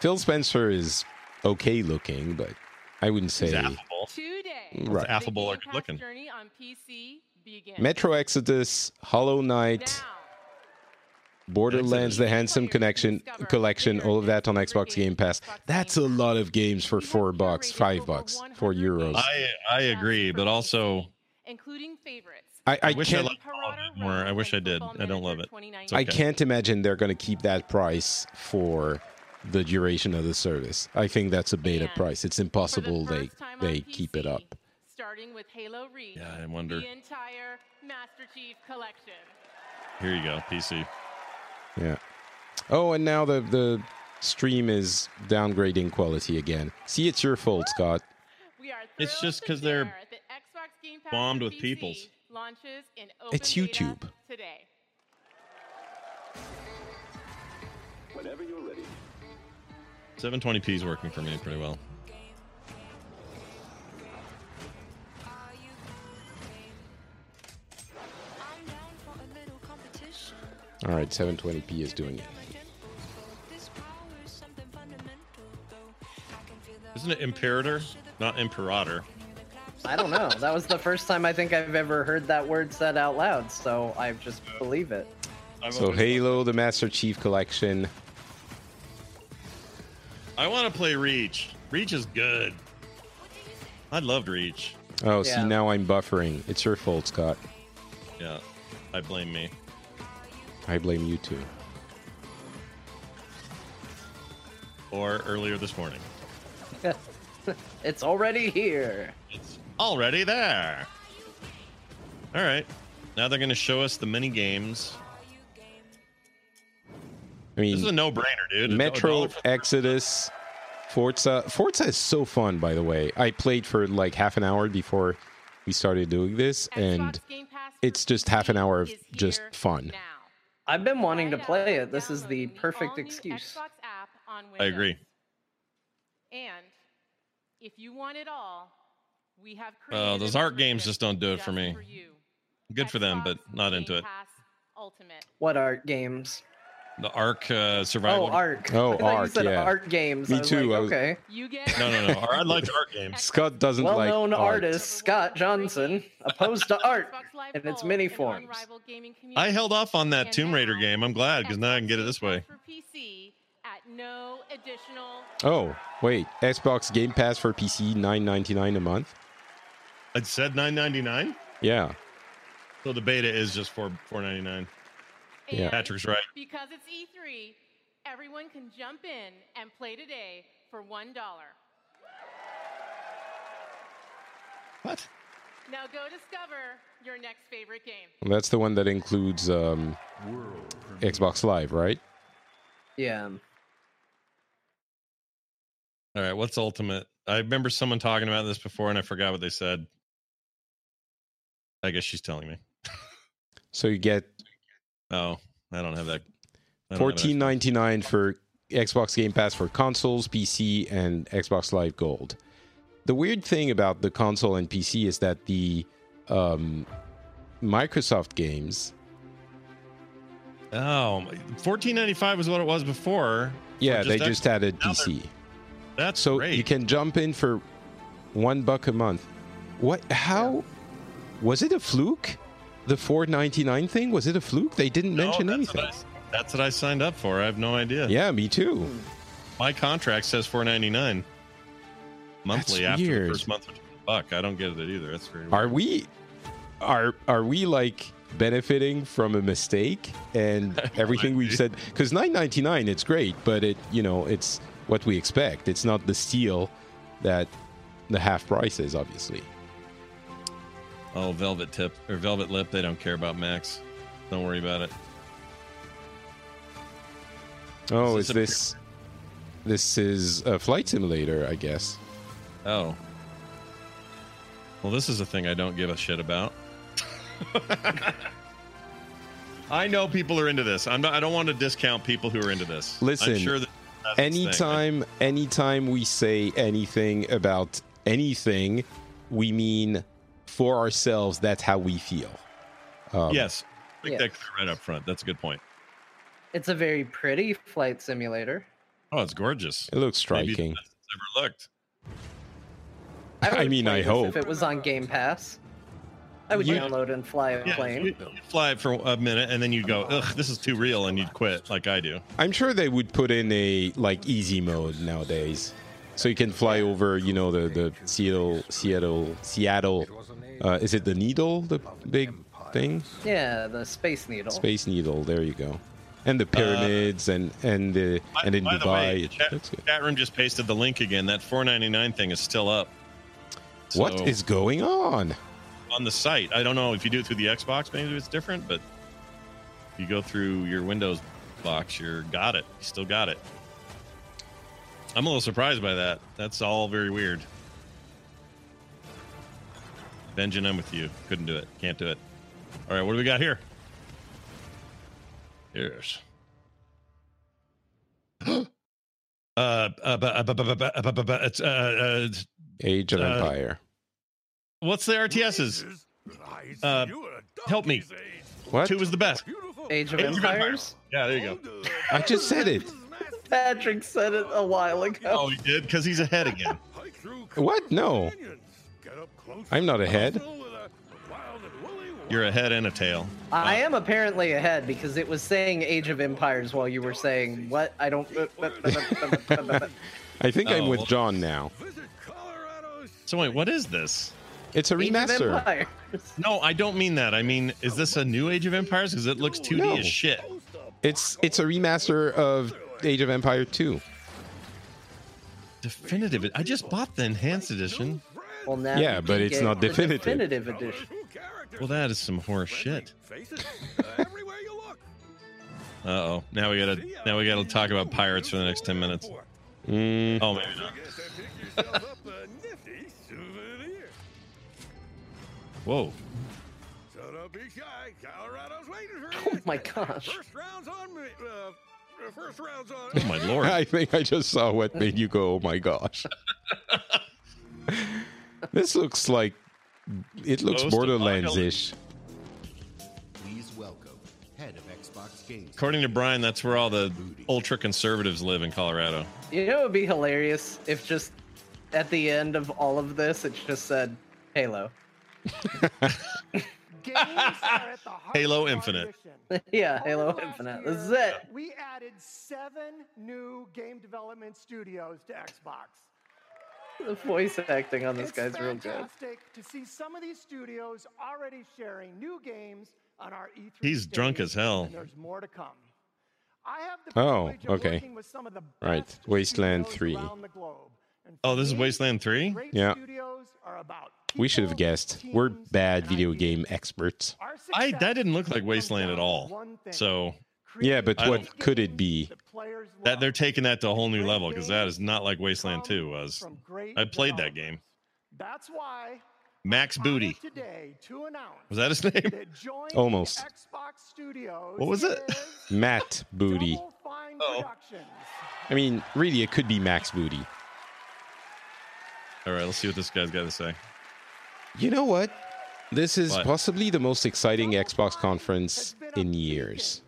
Phil Spencer is okay looking, but I wouldn't say He's affable. Today, right. affable or good looking. journey on PC begins. Metro Exodus, Hollow Knight, Borderlands: The Handsome Connection Collection, all of that on Xbox Game Pass. That's a lot of games for four bucks, five bucks, four euros. I I agree, but also including favorites. I, I wish I can't. liked all of it more. I wish I did. I don't love it. It's I can't imagine they're going to keep that price for the duration of the service. I think that's a beta price. It's impossible they they keep it up. Starting with Halo Reach. Yeah, I wonder. The entire Master Chief collection. Here you go, PC. Yeah. Oh, and now the the stream is downgrading quality again. See, it's your fault, Scott. It's just because they're bombed with peoples. Launches in It's open beta YouTube. today. Whenever you're ready. 720p is working for me pretty well. All right, 720p is doing it. Isn't it Imperator, not Imperator? I don't know. That was the first time I think I've ever heard that word said out loud, so I just believe it. So Halo, the Master Chief Collection. I want to play Reach. Reach is good. I loved Reach. Oh, see, now I'm buffering. It's your fault, Scott. Yeah, I blame me. I blame you too. Or earlier this morning. it's already here. It's already there. All right. Now they're going to show us the mini games. I mean, This is a no-brainer, dude. Metro Exodus, Forza. Forza is so fun, by the way. I played for like half an hour before we started doing this, and it's just half an hour of just fun. I've been wanting to play it. This is the perfect excuse. I agree. And if you want it all, we have created those art games just don't do it for me. you. Good for them, but not into it. Ultimate. What art games? The Ark uh, Survival. Oh, Ark. Oh, I thought you Ark, yeah. art games. Me I was too, like, I was- okay. No, no, no. I liked art games. Scott doesn't like Well-known artist Scott Johnson opposed to art in its many forms. I held off on that Tomb Raider game. I'm glad because now I can get it this way. PC at no additional. Oh, wait. Xbox Game Pass for PC, nine ninety nine a month. It said 9.99. Yeah. So the beta is just for 4.99. Yeah. Patrick's right. Because it's E3, everyone can jump in and play today for $1. What? Now go discover your next favorite game. That's the one that includes um, Xbox Live, right? Yeah. All right. What's ultimate? I remember someone talking about this before, and I forgot what they said. I guess she's telling me. So you get Oh, I don't have that. I don't have that. fourteen ninety nine for Xbox Game Pass for consoles, PC, and Xbox Live Gold. The weird thing about the console and PC is that the um, Microsoft games, Oh, 14.95 was what it was before. yeah, For they just added PC. That's So great. you can jump in for one buck a month. What? How? Was it a fluke? The four ninety nine thing was it a fluke? They didn't No, mention that's anything. What I, that's what I signed up for. I have no idea. Yeah, me too. My contract says four ninety nine monthly That's after weird. the first month, which is a buck. I don't get it either. That's very. Are we? Are are we like benefiting from a mistake and everything we've said? Because nine ninety nine, it's great, but it you know it's what we expect. It's not the steal that the half price is, obviously. Oh, Velvet Tip or Velvet Lip. They don't care about Max. Don't worry about it. Oh, Is is this this? This is a flight simulator, I guess. Oh. Well, this is a thing I don't give a shit about. I know people are into this. I'm not, I don't want to discount people who are into this. Listen, I'm sure that that's its thing. anytime anytime we say anything about anything we mean for ourselves that's how we feel um, yes, make Yeah. that clear right up front. That's a good point. It's a very pretty flight simulator. Oh, it's gorgeous. it looks striking it's the best it's ever looked. I would mean, I hope. if it was on Game Pass, I would You- download and fly a Yeah, plane. you, you fly it for a minute and then you'd go, ugh, this is too real, and you'd quit like I do. i'm sure they would put in a like easy mode nowadays so you can fly over you know the the seattle seattle seattle uh, is it the needle the big thing Yeah, the Space Needle. space needle there you go and the pyramids and and the and in Uh, By the dubai way, chat, looks good. chat room just pasted the link again. That 4.99 thing is still up. What So- is going on on the site. I don't know if you do it through the Xbox, maybe it's different, but if you go through your Windows box, you're got it. You still got it. I'm a little surprised by that. That's all very weird. Benjamin, I'm with you. Couldn't do it. Can't do it. All right, what do we got here? Here's. it's, Age of uh, Empire. What's the RTSs? Uh, help me. What? Two is the best. Age of Empires? Yeah, there you go. I just said it. Patrick said it a while ago. Oh, he did? Because he's ahead again. what? No. I'm not ahead. You're a head and a tail. I uh, am apparently ahead because it was saying Age of Empires while you were saying what? I don't. I think I'm Oh, with John now. So wait, what is this? It's a Age of remaster. Empires. No, I don't mean that. I mean, is this a new Age of Empires? Because it looks 2D No. as shit. It's it's a remaster of Age of Empire 2. Definitive. I just bought the enhanced edition. Well, now Yeah, but it's not definitive. definitive edition. Well, that is some horse shit. Uh oh. Now we gotta now we gotta talk about pirates for the next ten minutes. Mm, Oh, maybe not. Whoa. Oh my gosh. Oh my lord. I think I just saw what made you go, "Oh my gosh." this looks like it looks Ghost of Borderlands-ish. Please welcome head of Xbox Games. According to Brian, that's where all the ultra conservatives live in Colorado. You know, it would be hilarious if just at the end of all of this, it just said Halo. Games are at the heart Halo Infinite. yeah, Halo Infinite. This is it. We added seven new game development studios to Xbox. The voice acting on this It's guy's real good. fantastic to see some of these studios already sharing new games on our E3 He's drunk as hell. and there's more to come. I have the Oh, privilege of okay. with some of the Right. Wasteland 3. the globe. And Oh, this is Wasteland 3? Yeah. studios are about We should have guessed. We're bad video game experts. I that didn't look like Wasteland at all. So Yeah, but what could it be? that players that love. they're taking that to a whole new level because that is not like Wasteland 2 was. I played that game. That's why Max Booty. today to announce Was that his name? Almost. Xbox Studios What was it? Matt Booty. Oh. I mean, really, it could be Max Booty. All right, let's see what this guy's got to say. You know what? This is What? possibly the most exciting Xbox conference in years.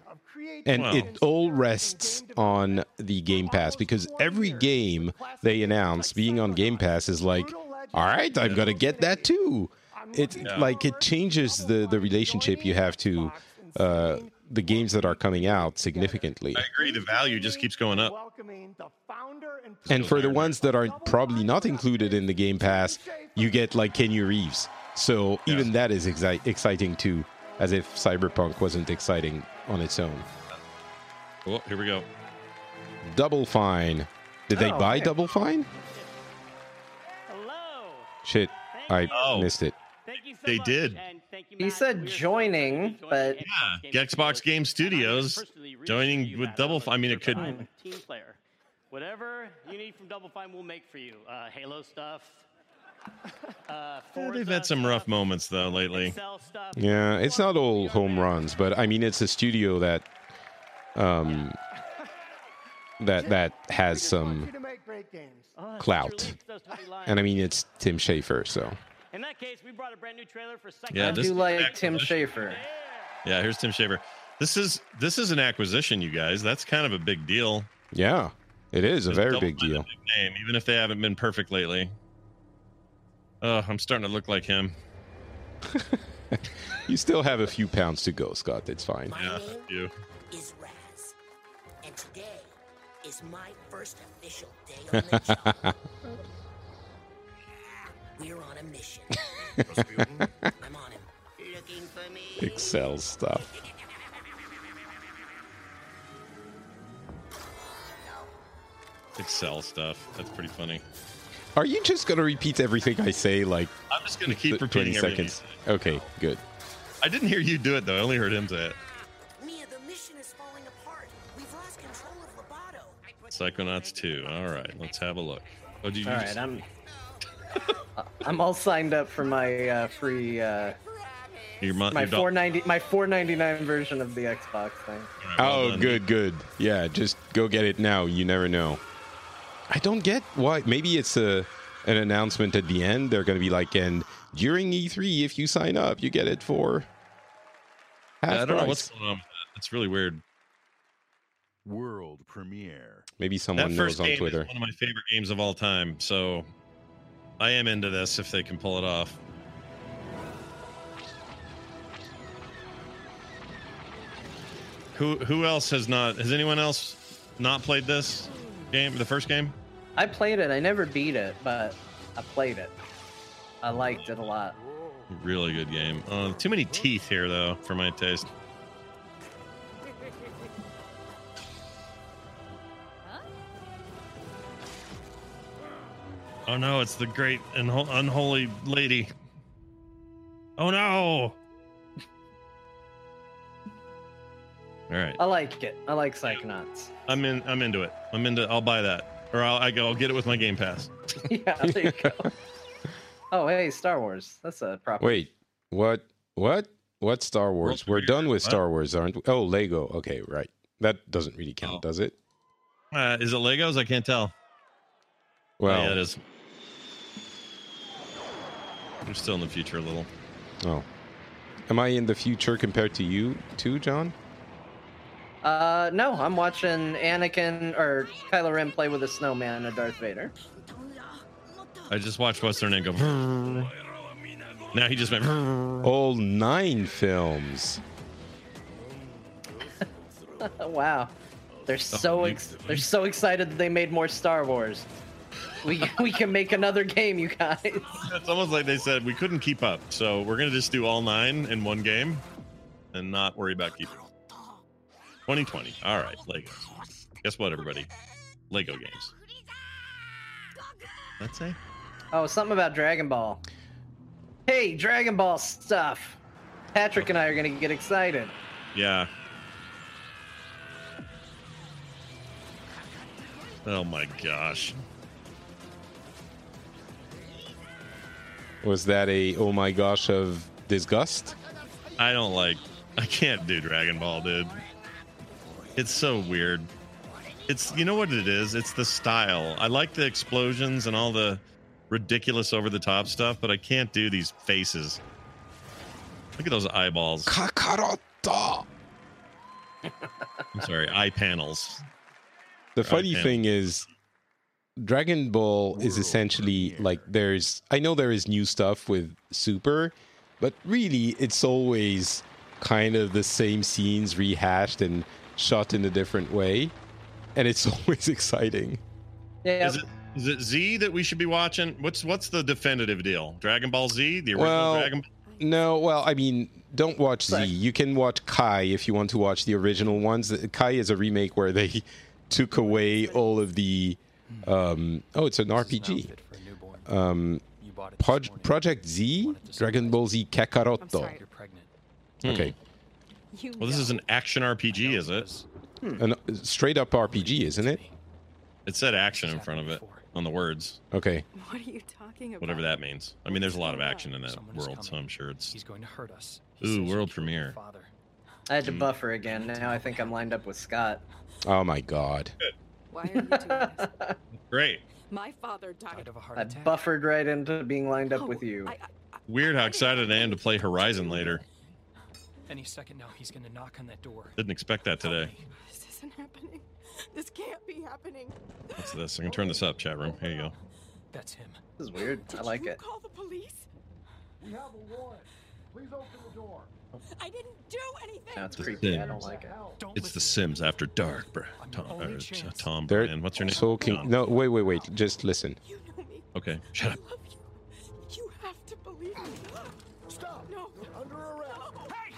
And Wow. it all rests on the Game Pass because every game they announce being on Game Pass is like, all right, I'm to get that too. It Yeah. like it changes the the relationship you have to uh, the games that are coming out significantly. I agree. The value just keeps going up. Welcoming the founder and for the ones that are probably not included in the Game Pass, you get like Keanu Reeves. So even that is exci- exciting too, as if Cyberpunk wasn't exciting on its own. Oh, here we go. Double Fine. Did they Oh, buy okay. Double Fine? Hello. Shit, I Oh. missed it. Thank you so They much, did. you, He said We are so joining, excited to join but- Yeah, Xbox Game Studios gonna personally reassure joining with that Double I'm F- I mean, it a could- certified team player. Whatever you need from Double Fine, we'll make for you. Uh, Halo stuff. Uh, Yeah, they've had some rough moments though lately. Yeah, it's not all home runs, but I mean, it's a studio that, um, that that has we just want some you to make great games. Oh, that's clout. Major League, so Tony Lyons. and I mean, it's Tim Schafer, so In that case, we brought a brand new trailer for Second Yeah, I do like Tim acquisition. Schafer. Yeah, here's Tim Schafer. This is this is an acquisition, you guys. That's kind of a big deal. yeah, it is a very big deal. big name, even if they haven't been perfect lately. Oh, I'm starting to look like him. You still have a few pounds to go, Scott. That's fine. Yeah, you. Is Raz. And today is my first official day on the job. We're on a mission. I'm on him. Looking for me. Excel stuff. Excel stuff. That's pretty funny. Are you just gonna repeat everything I say like I'm just gonna keep th- repeating 20 everything. seconds? Okay, good. I didn't hear you do it though. I only heard him say it. Psychonauts 2. All right, let's have a look. Oh, do you All use- I'm I'm all signed up for my uh, free uh, your, mo- my your 490 my 499 version of the Xbox thing. All right, well oh, done. good, good. Yeah, just go get it now. You never know. I don't get why. Maybe it's a an announcement at the end. They're going to be like, and during E3, if you sign up, you get it for half Yeah, I don't know what's going on with that. It's really weird. World premiere. Maybe someone that knows first on game Twitter. is one of my favorite games of all time. So I am into this if they can pull it off. Who who else has not? Has anyone else not played this game? The first game? I played it. I never beat it, but I played it. I liked it a lot. Really good game. Uh, too many teeth here though, for my taste. Oh no, it's the great and ho- unholy lady. Oh no! All right, I like it. I like Psychonauts. I'm in. I'm into it. I'm into. I'll buy that, or I'll, I go. I'll get it with my Game Pass. yeah, there you go. oh, hey, Star Wars. That's a proper. Wait, what? What? What Star Wars? We're done with What? Star Wars, aren't we? Oh, Lego. Okay, right. That doesn't really count, Oh. does it? Uh, is it Legos? I can't tell. Well, oh, yeah, it is. I'm still in the future a little. oh. Am I in the future compared to you, too, John? Uh, no, I'm watching Anakin or Kylo Ren play with a snowman and a Darth Vader. I just watched Western their name go. Now he just went. All nine films. wow. They're so ex- they're so excited that they made more Star Wars. We we can make another game, you guys. It's almost like they said we couldn't keep up, so we're gonna just do all nine in one game, and not worry about keeping. 2020. All right, Legos. Guess what, everybody? Lego games. Let's say. Oh, something about Dragon Ball. Hey, Dragon Ball stuff. Patrick and I are gonna get excited. Yeah. Oh my gosh. Was that a oh my gosh of disgust? I don't like. I can't do Dragon Ball, dude. It's so weird. It's you know what it is. It's the style. I like the explosions and all the ridiculous over the top stuff, but I can't do these faces. Look at those eyeballs. Kakaroto. I'm sorry, eye panels. The funny thing is, Dragon Ball is essentially like there's. I know there is new stuff with Super, but really it's always kind of the same scenes rehashed and shot in a different way, and it's always exciting. Yeah. Is it is it Z that we should be watching? What's what's the definitive deal? Dragon Ball Z, the original Well, Dragon. no, well, I mean, don't watch Z. You can watch Kai if you want to watch the original ones. Kai is a remake where they took away all of the. Um, oh, it's an RPG. Um, Proj- Project Z, Dragon Ball Z Kakaroto. Okay, Well, this is an action RPG, is it? an straight up RPG, isn't it? It said action in front of it on the words. Okay. What are you talking about? Whatever that means. I mean, there's a lot of action in that world, so I'm sure it's. He's going to hurt us. Ooh, world premiere. I had to buffer again. Now I think I'm lined up with Scott. Oh my god. Why are you doing this? Great. My father died of a heart I buffered right into being lined up oh, with you. Weird how excited I am to play Horizon later. Any second now, he's going to knock on that door. Didn't expect that today. Oh this isn't happening. This can't be happening. What's this? I can turn this up, chat room. Here you go. That's him. This is weird. I like it. Call the police. We have a warrant. Please open the door. I didn't do anything. That's The creepy. I don't like it. It's The Sims After Dark, bro. Tom, or, uh, Tom They're Brand. What's your name? talking. Tom. No, wait, wait, wait. Just listen. Okay, shut up. You have to believe me. Stop. No. You're under arrest. Hey!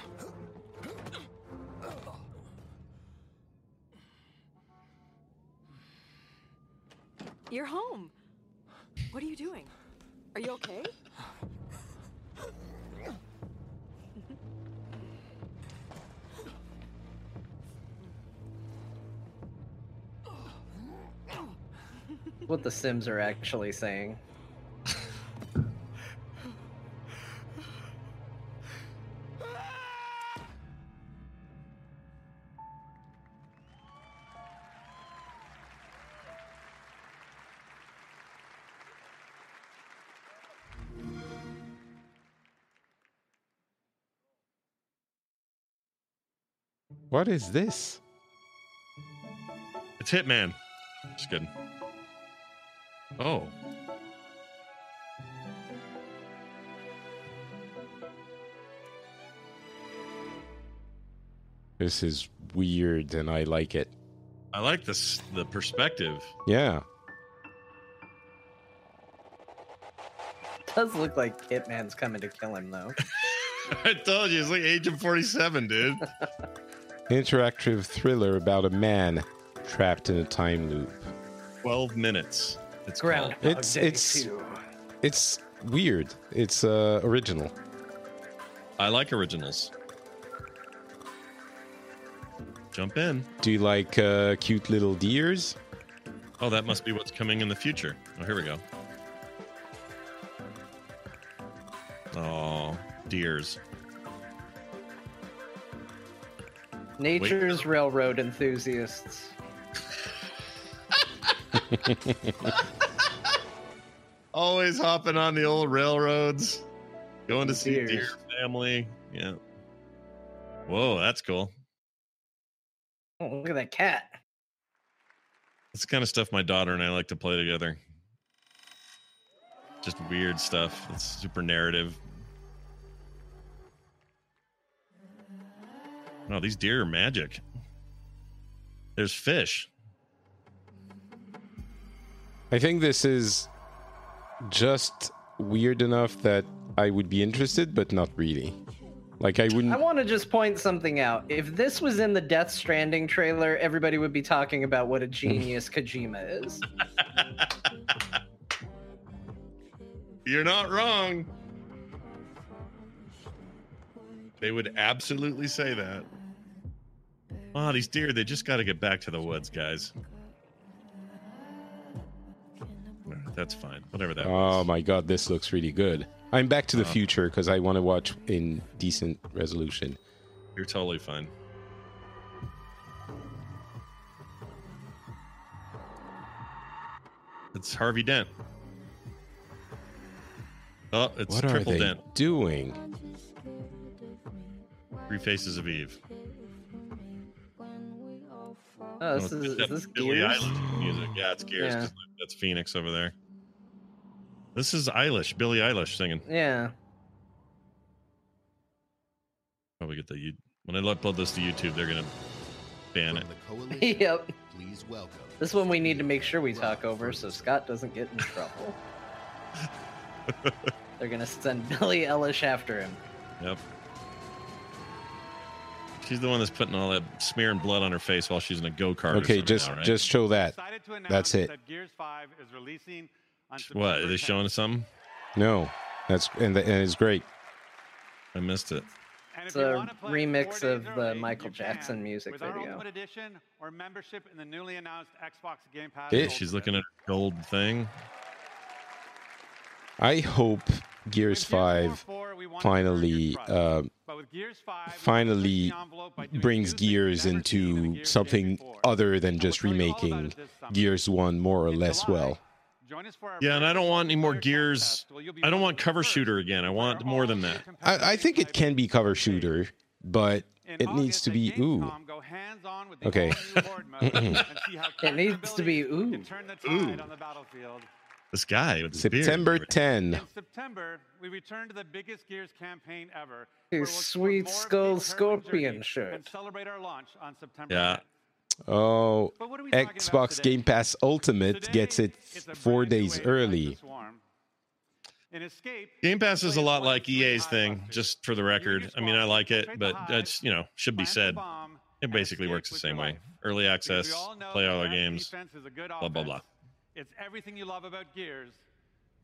You're home. What are you doing? Are you okay? What the Sims are actually saying. What is this? It's Hitman. Just kidding. Oh. This is weird, and I like it. I like this the perspective. Yeah. Does look like Hitman's coming to kill him though. I told you, it's like Agent 47, dude. Interactive thriller about a man trapped in a time loop. 12 minutes. It's Ground. called. It's it's it's weird. It's uh, original. I like originals. Jump in. Do you like uh, cute little deers? Oh, that must be what's coming in the future. Oh, here we go. Oh, deers. Nature's railroad enthusiasts. Always hopping on the old railroads, going to see Deers. deer family. Yeah. Whoa, that's cool. Oh, look at that cat. That's the kind of stuff my daughter and I like to play together. Just weird stuff. It's super narrative. No, these deer are magic. There's fish. I think this is just weird enough that I would be interested, but not really. Like I wouldn't. I want to just point something out. If this was in the Death Stranding trailer, everybody would be talking about what a genius Kojima is. You're not wrong. They would absolutely say that. Oh, these deer, they just got to get back to the woods, guys. That's fine. Whatever that was. Oh my god, this looks really good. I'm back to the Oh. future because I want to watch in decent resolution. You're totally fine. It's Harvey Dent. Oh, it's what are they Dent. doing? Three Faces of Eve. Oh, this is, that is this Billie Gears? Eilish music. Yeah, it's Gears. Yeah. That's Phoenix over there. This is Eilish, Billie Eilish singing. Yeah. Oh, Probably get the you when I upload this to YouTube, they're gonna ban it. yep. Please welcome. This one we need to make sure we talk over so Scott doesn't get in trouble. They're gonna send Billie Eilish after him. Yep. She's the one that's putting all that smearing blood on her face while she's in a go kart. Okay, just now, right? just show that. Excited to announce That's it. That Gears 5 is releasing on what are they showing us something? No, that's and, the, and it's great. I missed it. It's a remix of the early, Michael Jackson can music with video. Ultimate Edition or membership in the newly announced Xbox Game Pass. It- She's looking at a gold thing. I hope Gears Five finally uh, finally brings Gears into something other than just remaking Gears One more or less well. Yeah, and I don't want any more gears. I don't want cover shooter again. I want more than that. I, I think it can be cover shooter, but it needs to be ooh. Okay. It needs to be ooh. Ooh. This guy with his beard. September 10. In September, we return to the biggest Gears campaign ever. His we'll sweet skull more Pete's Herman scorpion journey shirt. And celebrate our launch on September Yeah. 10th. Oh, But what are we talking about Xbox? Game Pass Ultimate gets it four days way to fight early. the swarm. In Escape, Game Pass is a lot like EA's thing, just for the record. I mean, I like it, but it's you know should be said. It basically works the same way. Early access, play all our games, defense is a good blah blah blah. It's everything you love about Gears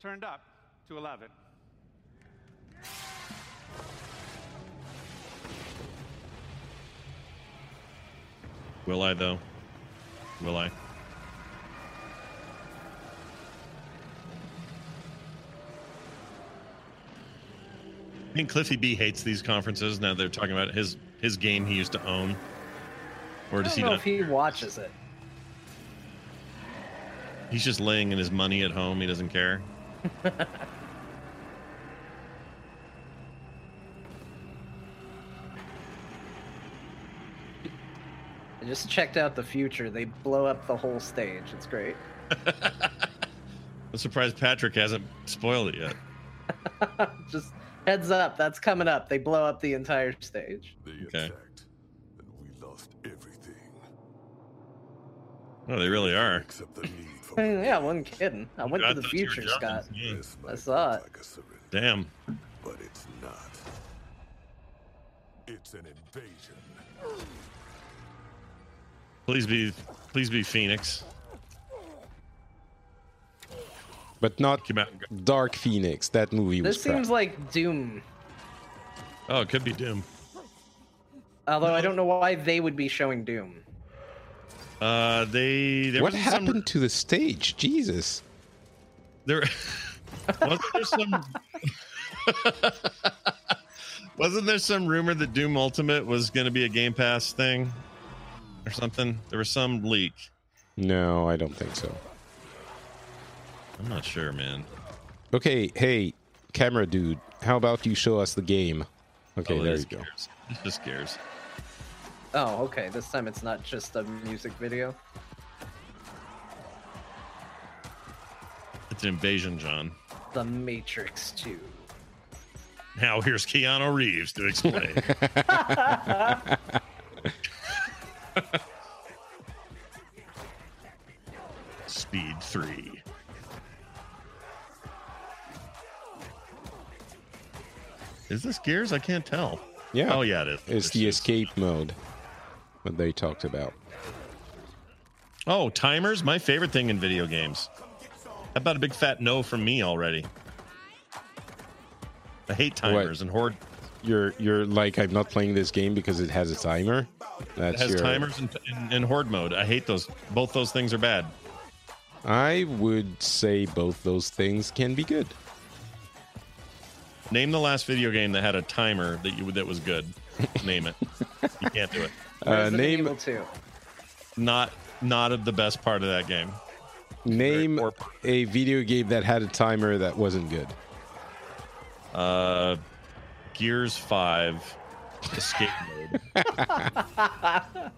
turned up to 11. Will I though? Will I? I think Cliffy B hates these conferences now. They're talking about his his game he used to own. Or I does don't he know not? if he watches it. He's just laying in his money at home. He doesn't care. just checked out the future. They blow up the whole stage. It's great. I'm surprised Patrick hasn't spoiled it yet. Just heads up, that's coming up. They blow up the entire stage. Okay. Oh, they really are. except the yeah, I wasn't kidding. I went I to the thought you were future. Scott. Yeah. I saw it. Damn. But it's not. It's an invasion. Please be, please be Phoenix. But not Dark Phoenix. That movie was This crap. seems like Doom. Oh, it could be Doom. Although I don't know why they would be showing Doom. Uh, they. There what was happened Some, to the stage? Jesus. there wasn't there some. wasn't there some rumor that Doom Ultimate was going to be a Game Pass thing, or something? There was some leak. No, I don't think so. I'm not sure, man. Okay, hey, camera dude, how about you show us the game? Okay, Oh, there you is go. Gears. It's just Gears. Oh, okay. This time it's not just a music video. It's an invasion, John. The Matrix 2. Now here's Keanu Reeves to explain. Speed three. Is this Gears? I can't tell. Yeah. Oh, yeah, it is. It's, the escape mode that they talked about. Oh, timers? My favorite thing in video games. How about a big fat no from me already? I hate timers what? and horde. You're you're like I'm not playing this game because it has a timer. It That's has your. timers in, in, in horde mode. I hate those. Both those things are bad. I would say both those things can be good. Name the last video game that had a timer that you that was good. Name it. You can't do it. Uh, name 2. Not not of the best part of that game. name a video game that had a timer that wasn't good. Uh, Gears Five, escape mode.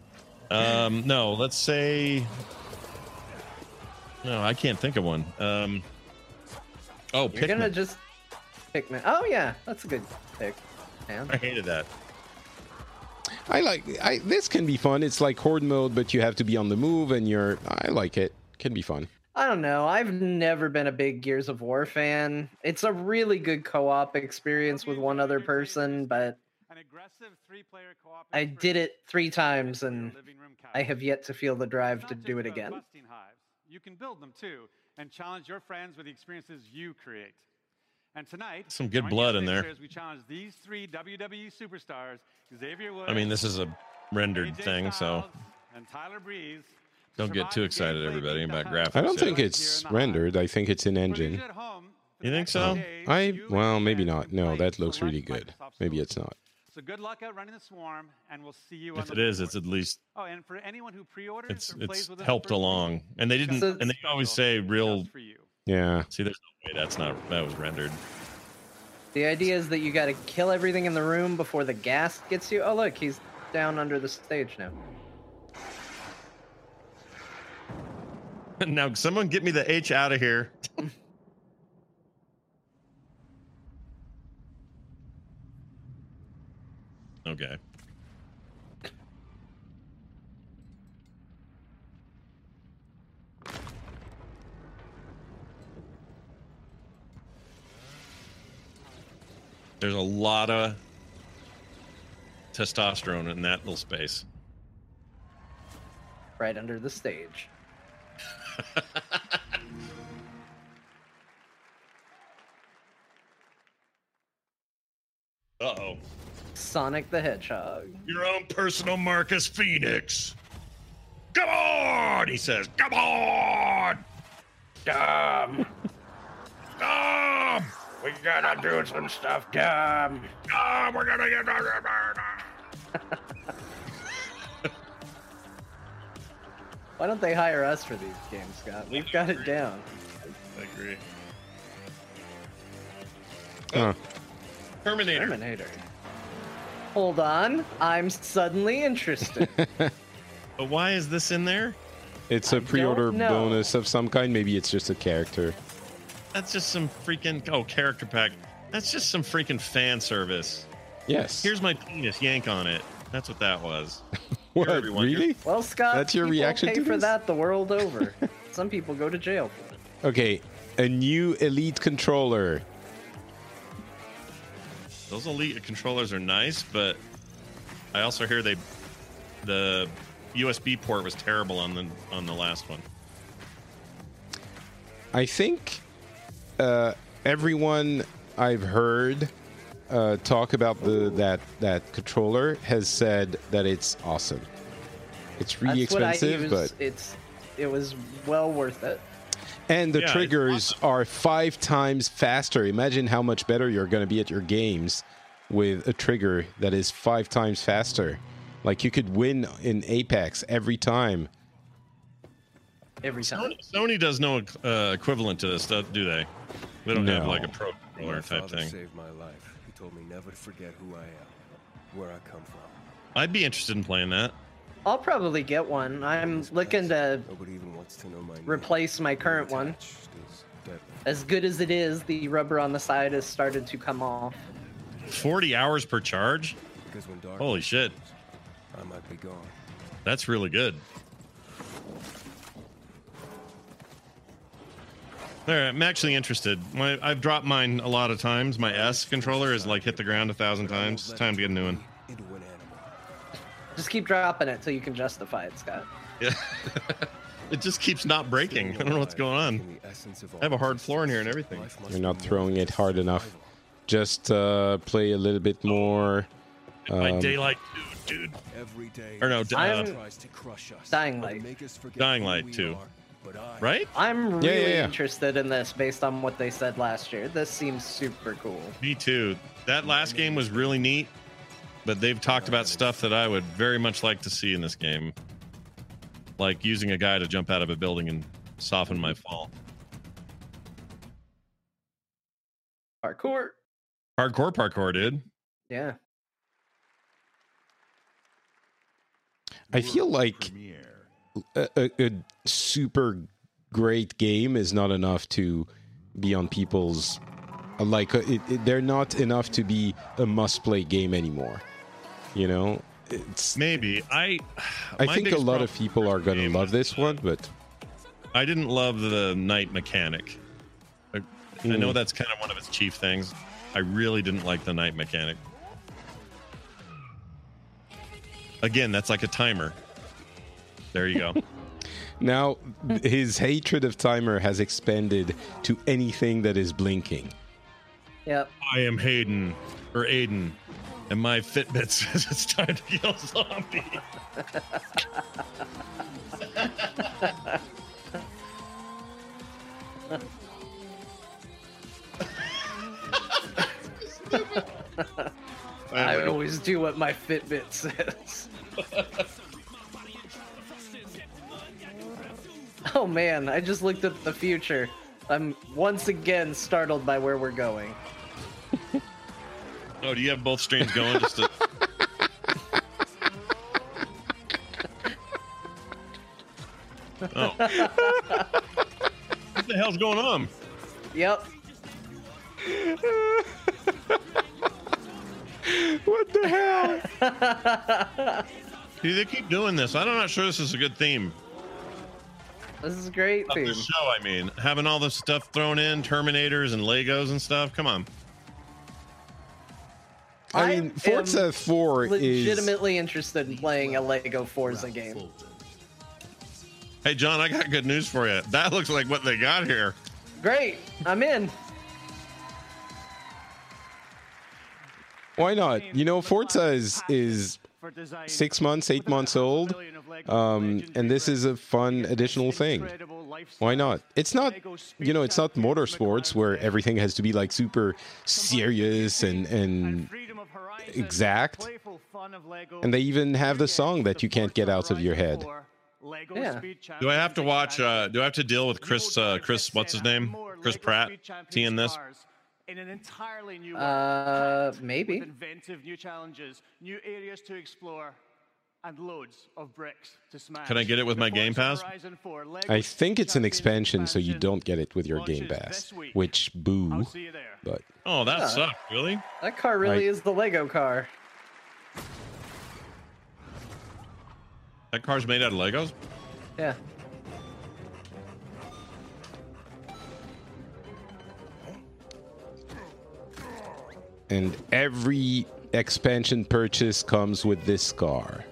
Um, no, let's say. No, I can't think of one. Um. Oh, You're gonna Pikmin. just Pikmin. Oh yeah, that's a good pick. Man. I hated that. I like I this can be fun. It's like horde mode, but you have to be on the move, and you're. I like it. Can be fun. I don't know. I've never been a big Gears of War fan. It's a really good co-op experience with one other person, but I did it three times and I have yet to feel the drive to do it again. You can build them too and challenge your friends with the experiences you create. And tonight, Some good blood in there. as we challenge these three WWE superstars, Xavier Woods, I mean, this is a rendered thing, so and Tyler Breeze. Don't get too excited, everybody, about graphics. I don't yet. think it's rendered. I think it's in engine. You think so? I well, maybe not. No, that looks really good. Maybe it's not. So good luck out running the swarm, and we'll see you on If the it is, it's at least Oh, and for anyone who pre-orders it's or plays it's with us helped for along, and they didn't, and they always say real. Yeah. See, there's no way that's not that was rendered. The idea is that you got to kill everything in the room before the gas gets you. Oh look, he's down under the stage now. now, someone get me the H out of here. okay. There's a lot of testosterone in that little space. Right under the stage. Uh oh. Sonic the Hedgehog. Your own personal Marcus Phoenix. Come on, he says. Come on. Dumb. Dumb. We gotta do some stuff, dumb. Dumb. We're gonna get. Why don't they hire us for these games, Scott? We've got it down. I agree. Huh. Oh, Terminator. Terminator. Hold on, I'm suddenly interested. But why is this in there? It's a pre-order bonus of some kind. Maybe it's just a character. That's just some freaking oh character pack. That's just some freaking fan service. Yes. Here's my penis. Yank on it. That's what that was. What? Here, everyone. Really? well, Scott, That's your people reaction pay to for this? that the world over. Some people go to jail for it. Okay, a new elite controller. Those elite controllers are nice, but I also hear they the USB port was terrible on the on the last one. I think uh, everyone I've heard uh, talk about the that that controller has said that it's awesome. It's really That's expensive, but it's it was well worth it. and the Yeah, it's triggers are five times faster. Imagine how much better you're going to be at your games with a trigger that is five times faster. Like you could win in Apex every time. Every time. Sony, Sony does no uh, equivalent to this, do do they? They don't have like a pro controller type thing. saved my life. He told me never to forget who I am, where I come from. I'd be interested in playing that. I'll probably get one. I'm looking to Nobody even wants to know my replace my current one. Attached is deadly. As good as it is, the rubber on the side has started to come off. 40 hours per charge? Because when Holy shit. I might be gone. That's really good. All right, I'm actually interested. My, I've dropped mine a lot of times. My S controller has like hit the ground a thousand times. It's time to get a new one. Just keep dropping it till you can justify it, Scott. Yeah. it just keeps not breaking. I don't know what's going on. I have a hard floor in here and everything. You're not throwing it hard enough. Just uh, play a little bit more. By um, daylight, dude. Or no, d- uh, I'm Dying Light. Dying Light too. Right? I'm really yeah, yeah. interested in this based on what they said last year. This seems super cool. Me too. That last game was really neat, but they've talked about stuff that I would very much like to see in this game, like using a guy to jump out of a building and soften my fall. Parkour. Hardcore parkour, dude. Yeah. I feel like a, a, a super great game is not enough to be on people's like it, it, they're not enough to be a must-play game anymore. You know, it's maybe I. I think a lot of people are going to love this one, but I didn't love the night mechanic. I, I know Hmm. that's kind of one of its chief things. I really didn't like the night mechanic. Again, that's like a timer. There you go. now his hatred of timer has expanded to anything that is blinking. Yep. I am Hayden or Aiden, and my Fitbit says it's time to kill zombie. I always do what my Fitbit says. oh man, I just looked at the future. I'm once again startled by where we're going. Oh, do you have both streams going? Just to... oh, what the hell's going on? Yep. what the hell? See, they keep doing this. I'm not sure this is a good theme. This is great Of theme. the show, I mean, having all this stuff thrown in, Terminators and Legos and stuff. Come on. I mean, Forza 4 is legitimately interested in playing a Lego Forza game. Hey, John, I got good news for you. That looks like what they got here. Great, I'm in. Why not? You know, Forza is is six months, eight months old, um, and this is a fun additional thing. Why not? It's not, you know, it's not motorsports where everything has to be like super serious and and exact. And they even have the song that you can't get out of your head. Yeah. Do I have to watch? Uh, do I have to deal with Chris? Uh, Chris, what's his name? Chris Pratt. T in this. In an entirely new Uh, world. maybe. With inventive new challenges, new areas to explore, and loads of bricks to smash. Can I get it with my Game Pass? 4 I think it's an expansion, so you don't get it with your Game Pass. Which boo, but Oh, that Yeah. sucked. Really? That car really I- is the Lego car. That car's made out of Legos. Yeah. And every expansion purchase comes with this car.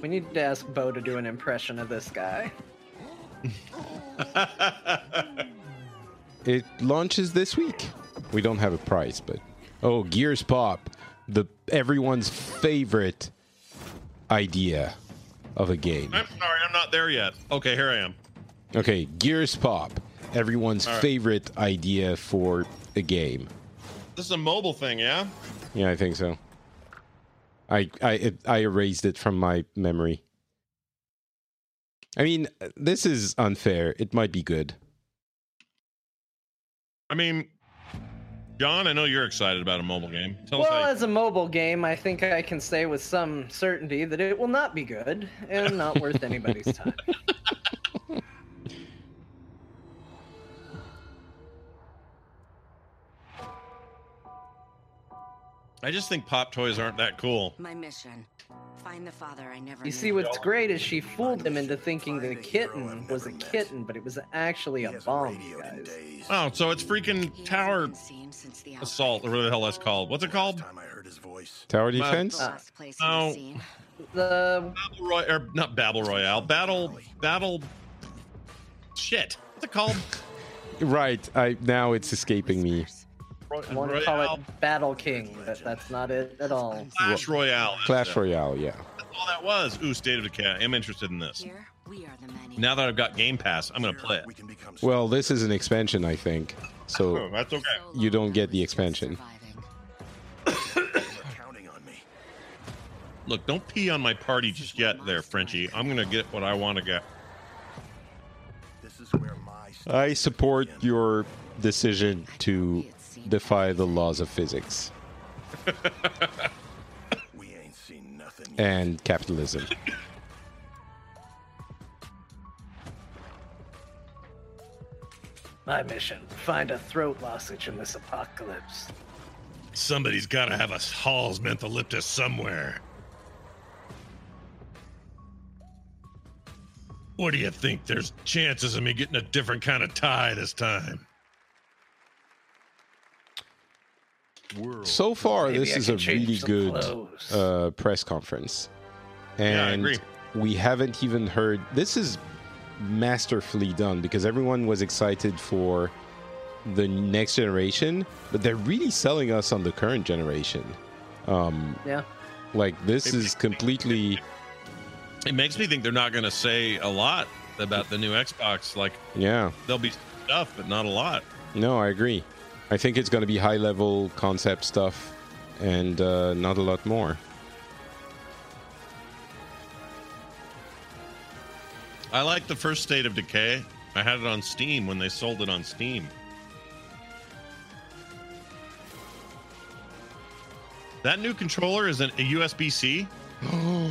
We need to ask Bo to do an impression of this guy. It launches this week. We don't have a price, but oh, Gears Pop, the everyone's favorite idea of a game. I'm sorry, I'm not there yet. Okay, here I am. Okay, Gears Pop, everyone's right. favorite idea for a game. This is a mobile thing, yeah. Yeah, I think so. I I it, I erased it from my memory. I mean, this is unfair. It might be good. I mean, John, I know you're excited about a mobile game. Tell well, as a mobile game, I think I can say with some certainty that it will not be good and not worth anybody's time. I just think pop toys aren't that cool. My mission Find the father I never You knew. see, what's great is she fooled him into thinking the kitten was a kitten, but it was actually a bomb, guys. Oh, so it's freaking tower assault or whatever the hell that's called. What's it called? Tower defense? Uh, no, the Battle Roy or not Battle Royale. Battle Battle. Shit. What's it called? right. I now it's escaping me. Want to call it Battle King, but that's not it at all. Clash Royale. Clash it. Royale, yeah. That's all that was. Ooh, State of Decay. I am interested in this. We are the many. Now that I've got Game Pass, I'm gonna play it. Well, this is an expansion, I think. So Oh, that's okay. you don't get the expansion. Look, don't pee on my party just yet, there, Frenchie. I'm gonna get what I want to get. I support your decision to defy the laws of physics and capitalism. My mission: find a throat lozenge in this apocalypse. Somebody's got to have a Hall's mentholyptus somewhere. What do you think? There's chances of me getting a different kind of tie this time. So far, Maybe this I is a really good uh, press conference, Yeah, I and agree. we haven't even heard. This is masterfully done because everyone was excited for the next generation, but they're really selling us on the current generation. Um, Yeah. like this is completely. It makes me think they're not going to say a lot about the new Xbox. Like, Yeah. there'll be stuff, but not a lot. No, I agree. I think it's going to be high level concept stuff and uh, not a lot more. I like the first State of Decay. I had it on Steam when they sold it on Steam. That new controller is an, a USB C.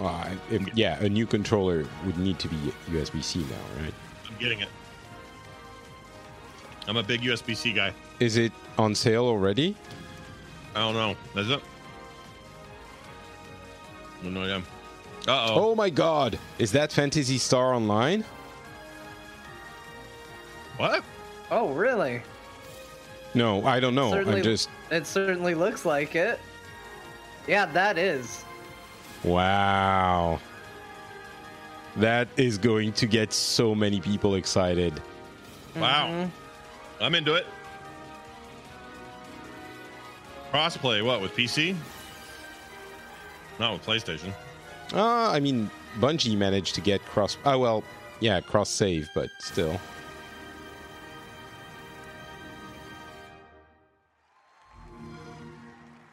Uh, if- yeah, a new controller would need to be USB C now, right? I'm getting it. I'm a big USB C guy. Is it on sale already? I don't know. Is it? No idea. Uh oh. Oh my god! Is that Phantasy Star Online? What? Oh, really? No, I don't know. Certainly, I'm just. It certainly looks like it. Yeah, that is. Wow. That is going to get so many people excited. Wow. I'm into it. Crossplay, what, with PC? Not with PlayStation. Uh, I mean, Bungie managed to get cross. Oh, well, yeah, cross save, but still.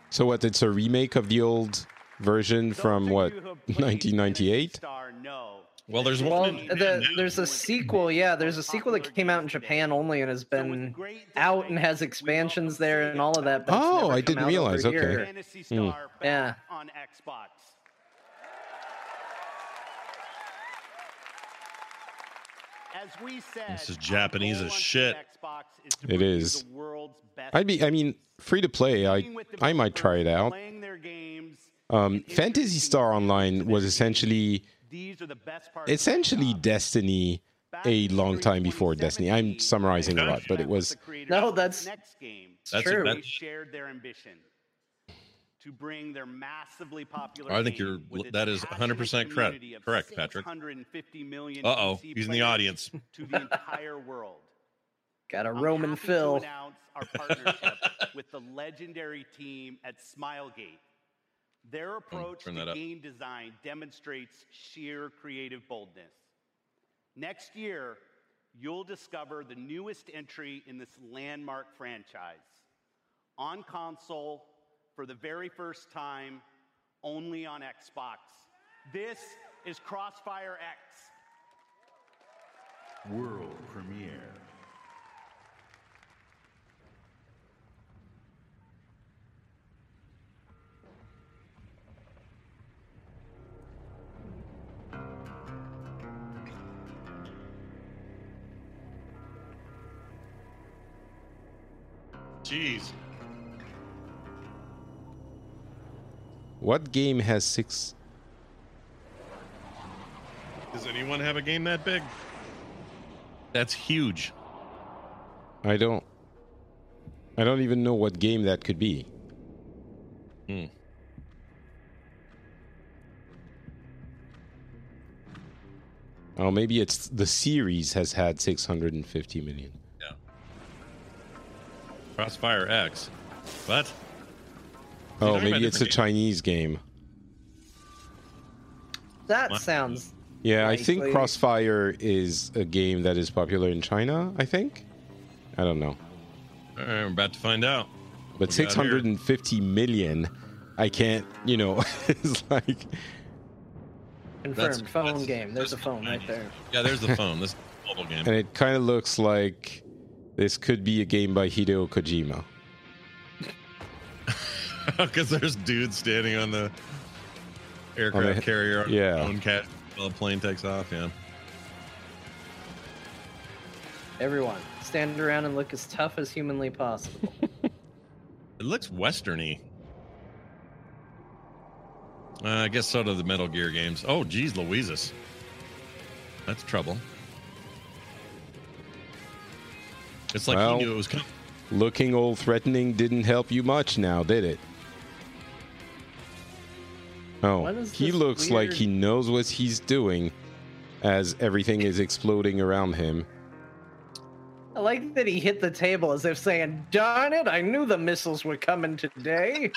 So, what? It's a remake of the old version from what, 1998? Well, there's Well, one. the, there's a sequel. Yeah, there's a sequel that came out in Japan only and has been out and has expansions there and all of that. But Oh, I didn't realize, okay. here. Hmm. Yeah. on Xbox. As we said, This is Japanese as shit. Xbox is to It bring you is. the world's best I'd be. I mean, free to play. I I might try it out. playing their games. Um, Phantasy Star Online was essentially These are the best parts. of essentially Destiny a long time before Destiny. I'm summarizing a lot, but it was No, that's next game. That's true. A, shared their ambition to bring their massively popular. I think you're- that is 100% correct- correct, Patrick. 650 million Uh-oh, PC he's in the audience. to the entire world. Got a I'm Roman happy Phil. To announce our partnership with the legendary team at Smilegate. Their approach to that up. game design demonstrates sheer creative boldness. Next year, you'll discover the newest entry in this landmark franchise. On console, for the very first time, only on Xbox. This is Crossfire X. World Jeez. What game has six? Does anyone have a game that big? That's huge. I don't. I don't even know what game that could be. Hmm. Oh, maybe it's the series has had 650 million. Yeah. Crossfire X. What? Oh, maybe about it's a different Chinese game. That What? sounds. Yeah, I think. Crossfire is a game that is popular in China. I think. I don't know, All right, we're about to find out. but We got here. 650 million. I can't. You know, it's like Confirmed phone game. There's a phone right there. Yeah, there's the phone. This is a mobile game. and it kind of looks like this could be a game by Hideo Kojima. Because there's dudes standing on the aircraft On the- carrier on yeah. yeah. cat while the plane takes off. Yeah. Everyone, stand around and look as tough as humanly possible. It looks westerny. Uh, I guess so do the Metal Gear games. Oh, geez, Louises. That's trouble. It's like Well, he knew it was coming. Looking old threatening didn't help you much now, did it? Oh, he this looks like he knows what he's doing as everything is exploding around him. I like that he hit the table as if saying, Darn it, I knew the missiles were coming today.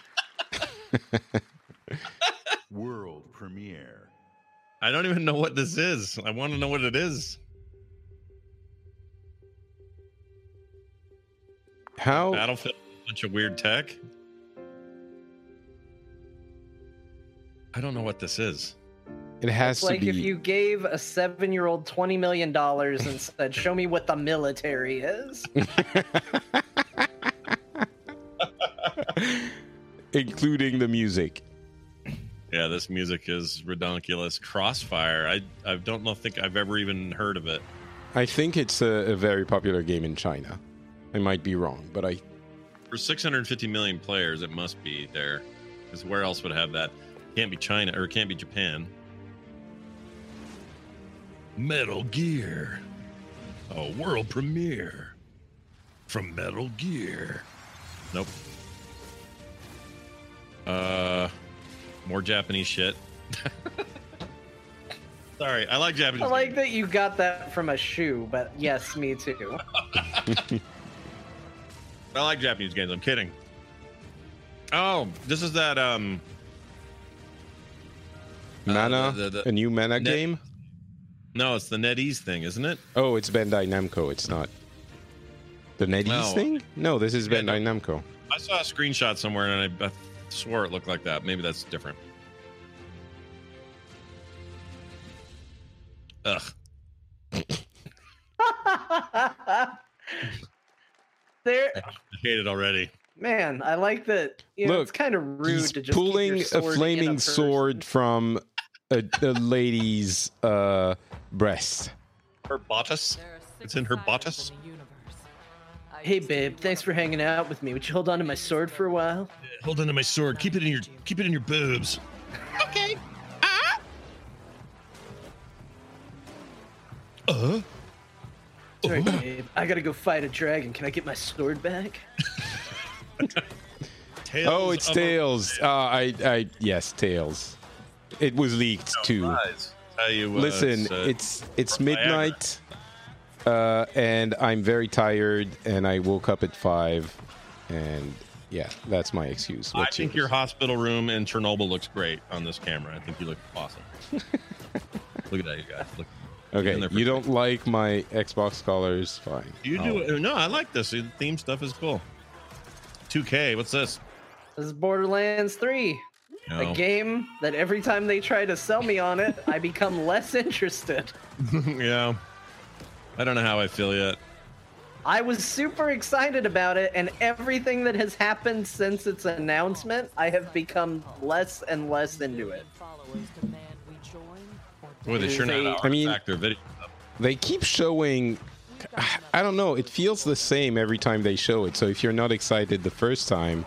World premiere. I don't even know what this is. I want to know what it is. How? Battlefield, a bunch of weird tech. I don't know what this is. It has It's to like be. if you gave a seven year old $20 million and said, Show me what the military is. including the music. Yeah, this music is redonkulous. Crossfire. I I don't know. Think I've ever even heard of it. I think it's a, a very popular game in China. I might be wrong, but I For 650 million players, it must be there. Because where else would have that? Can't be China or it can't be Japan. Metal Gear. A world premiere from Metal Gear. Nope. Uh, more Japanese shit. Sorry, I like Japanese. I like that you got that from a shoe, but yes, me too. I like Japanese games. I'm kidding. Oh, this is that um Mana, the- the- a new Mana Net- game. no, it's the NetEase thing, isn't it? Oh, it's Bandai Namco. It's not the NetEase No. thing. No, this is Yeah, Bandai no. Namco. I saw a screenshot somewhere and I, I swore it looked like that. Maybe that's different. Ugh. there, I hate it already. man, I like that. You know, it's Look, kind of rude He's to just pulling a flaming person. sword from a, a lady's uh, breast. Her bodice? It's in her bodice? Hey, babe, thanks for hanging out with me. Would you hold on to my sword for a while? Hold on to my sword. Keep it in your keep it in your boobs. Okay. Uh Sorry, babe. I gotta go fight a dragon. Can I get my sword back? Tales oh, it's of Tales. Uh, I, I, yes, Tales. It was leaked too. Lies. Tell you, uh, Listen, it's, uh, it's it's midnight, uh, and I'm very tired, and I woke up at five, and yeah, that's my excuse. I think yours? your hospital room in Chernobyl looks great on this camera. I think you look awesome. look at that, you guys. Look. Okay. in there You don't like my Xbox colors? Fine. You do it. No, I like this. The theme stuff is cool. 2K. What's this? This is Borderlands 3. No. A game that every time they try to sell me on it, I become less interested. yeah. I don't know how I feel yet. I was super excited about it, and everything that has happened since its announcement, I have become less and less into it. Boy, they sure know I mean- their video. They keep showing. I don't know. It feels the same every time they show it. So if you're not excited the first time,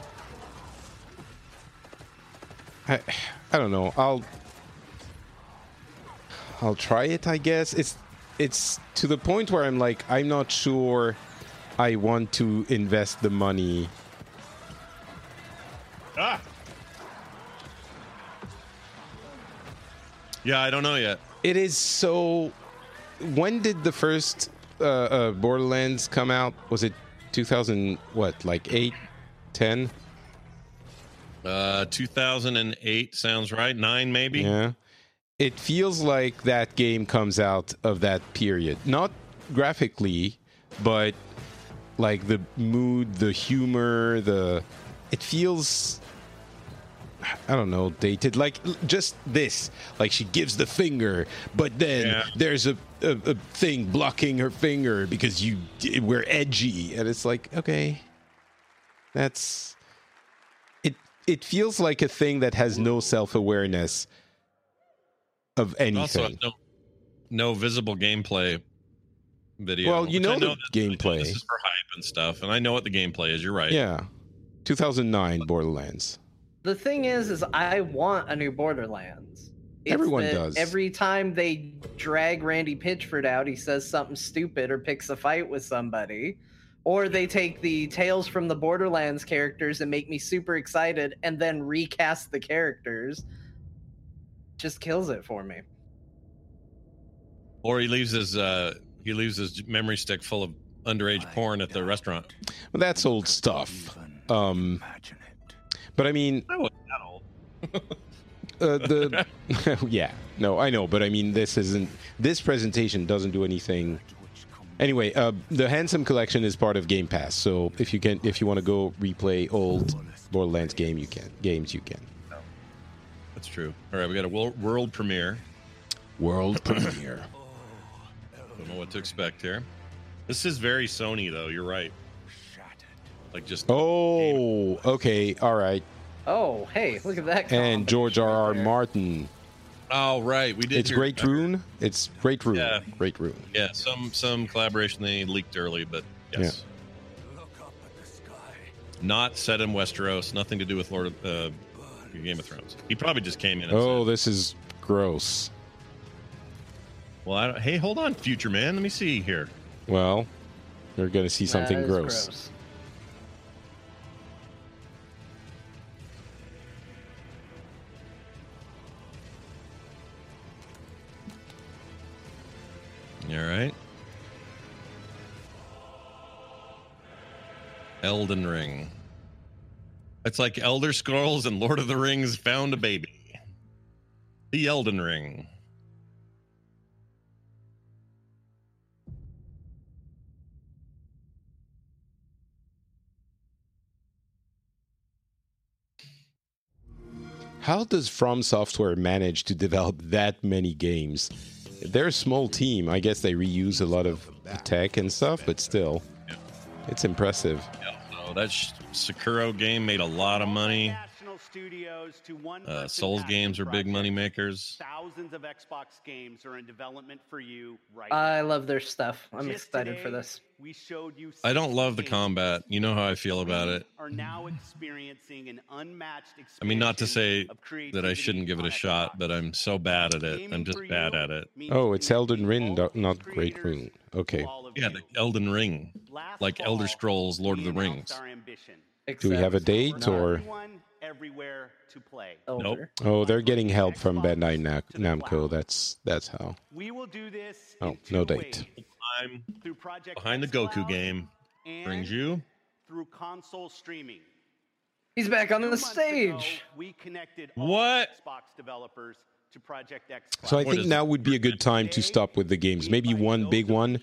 I, I don't know. I'll I'll try it. I guess it's it's to the point where I'm like I'm not sure I want to invest the money. Ah. Yeah, I don't know yet. It is so. When did the first uh, uh, Borderlands come out? Was it 2000? What, like eight, ten? Uh, 2008 sounds right. Nine, maybe. Yeah. It feels like that game comes out of that period. Not graphically, but like the mood, the humor, the. It feels. I don't know, dated. Like just this. Like she gives the finger, but then Yeah. there's a, a, a thing blocking her finger because you we're edgy, and it's like okay, that's it. It feels like a thing that has no self awareness of anything. Also, no, no visible gameplay video. Well, you I know the gameplay. This is for hype and stuff, and I know what the gameplay is. You're right. Yeah, 2009 Borderlands. The thing is, is I want a new Borderlands. It's Everyone that does. Every time they drag Randy Pitchford out, he says something stupid or picks a fight with somebody. Or they take the Tales from the Borderlands characters and make me super excited and then recast the characters. Just kills it for me. Or he leaves his uh he leaves his memory stick full of underage porn at the restaurant. Well, that's old stuff. Um, but I mean, I wasn't that old. uh, the yeah, no, I know, but I mean, this isn't. This presentation doesn't do anything. Anyway, uh, the Handsome Collection is part of Game Pass, so if you can, if you want to go replay old Borderlands game, you can. Games, you can. That's true. All right, we got a world, world premiere. World premiere. Don't know what to expect here. This is very Sony, though. You're right. Like just Oh, okay, all right. Oh, hey, look at that. And George R. R. there. Martin. Oh, right. We did. It's hear- Great Rune. It's Great Rune. Yeah. Great Rune. Yeah, some some collaboration they leaked early, but yes. Not set in Westeros. Nothing to do with Lord of uh, Game of Thrones. He probably just came in. And Oh, this is gross. well, I don't, hey, hold on, future man. Let me see here. Well, you're gonna see something gross. gross. All right. Elden Ring. It's like Elder Scrolls and Lord of the Rings found a baby. The Elden Ring. How does From Software manage to develop that many games? They're a small team. I guess they reuse a lot of tech and stuff, but still, it's impressive. So that Sekiro game made a lot of money. National studios to one Uh, Souls games are big project. money makers. Thousands of Xbox games are in development for you right I now. love their stuff. I'm Just excited for this. We showed you I don't love the combat. You know how I feel about it. Are now experiencing an unmatched I mean, not to say that I shouldn't give it a shot, but I'm so bad at it. I'm just bad at it. Oh, it's Elden Ring, not Great Ring. Okay. Yeah, the Elden Ring, like Elder Scrolls, Lord of the Rings. Do we have a date or? Everyone, everywhere to play. Nope. Oh, they're getting help from Bandai Na- Namco. That's that's how. We will do this Oh, no date. I'm through Project behind the Goku game brings you. through console streaming. He's back on the stage. ago, we connected all What? Xbox developers to Project X. So I think now would be a good time to stop with the games. Maybe one big one,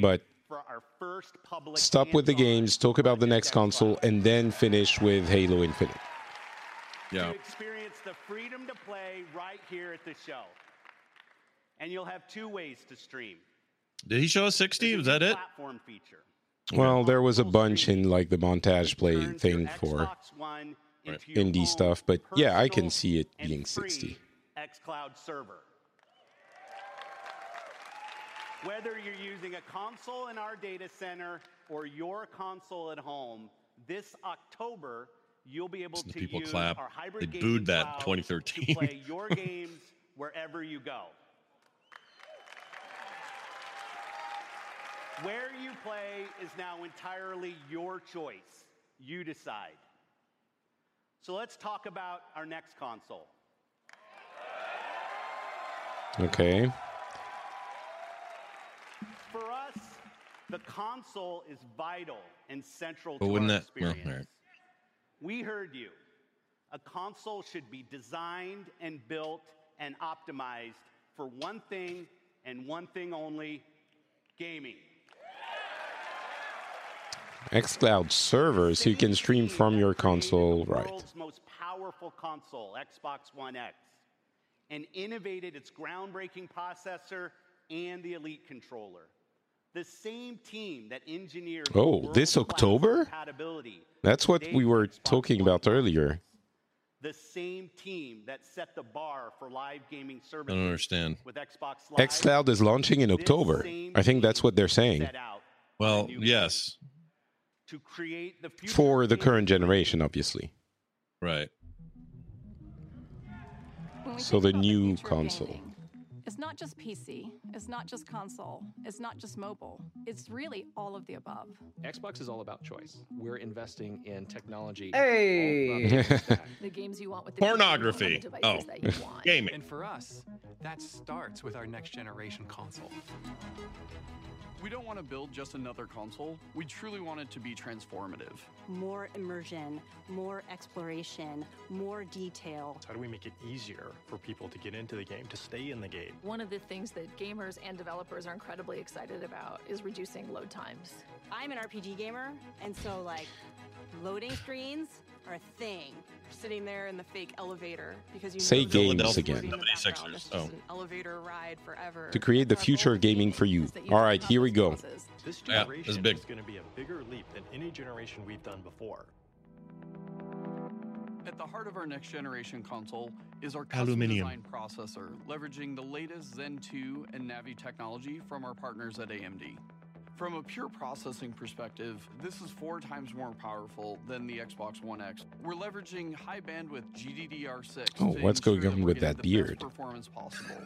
but for our first public stop with the games, talk about the next console, and then finish with Halo Infinite. Yeah. to experience the freedom to play right here at the show. And you'll have two ways to stream. Did he show us 60? Was that it? Platform feature. Well, there was a bunch in like the montage play thing for One into indie stuff, but yeah, I can see it being 60. xCloud server. Whether you're using a console in our data center or your console at home, this October, you'll be able to people use clap. our They booed that 2013. to play your games wherever you go. Where you play is now entirely your choice. You decide. So let's talk about our next console. Okay. For us, the console is vital and central But to wouldn't our that? Well, experience. right. We heard you. A console should be designed and built and optimized for one thing and one thing only gaming. xCloud server, so you can stream from your console, right? world's most powerful console, Xbox One X, and innovated its groundbreaking processor and the Elite controller. The same team that engineered Oh, this October? compatibility That's what we were talking about earlier. the same team that set the bar for live gaming services. I don't understand. with Xbox Live. xCloud is launching in October. I think that's what they're saying Well, yes, to create the future for the current generation, obviously. right. So the new future console. gaming, It's not just PC, it's not just console, it's not just mobile. It's really all of the above. Xbox is all about choice. We're investing in technology. Hey. the. The games you want with the Pornography. games you want Oh, with the devices that you oh. want. gaming. And for us, that starts with our next generation console. We don't want to build just another console. We truly want it to be transformative. more immersion, more exploration, more detail. How do we make it easier for people to get into the game, to stay in the game? One of the things that gamers and developers are incredibly excited about is reducing load times. I'm an RPG gamer, and so like loading screens are a thing. Sitting there in the fake elevator because you Say know games again. in the background. It's just Oh. an elevator ride forever. To create the future of gaming for you. All right, here we go. This Yeah, generation this is big. is going to be a bigger leap than any generation we've done before. At the heart of our next generation console is our custom Aluminium. design processor, leveraging the latest Zen 2 and Navi technology from our partners at AMD. From a pure processing perspective, this is four times more powerful than the Xbox One X. We're leveraging high bandwidth GDDR6. Oh, to what's going on with that the beard? Best performance possible.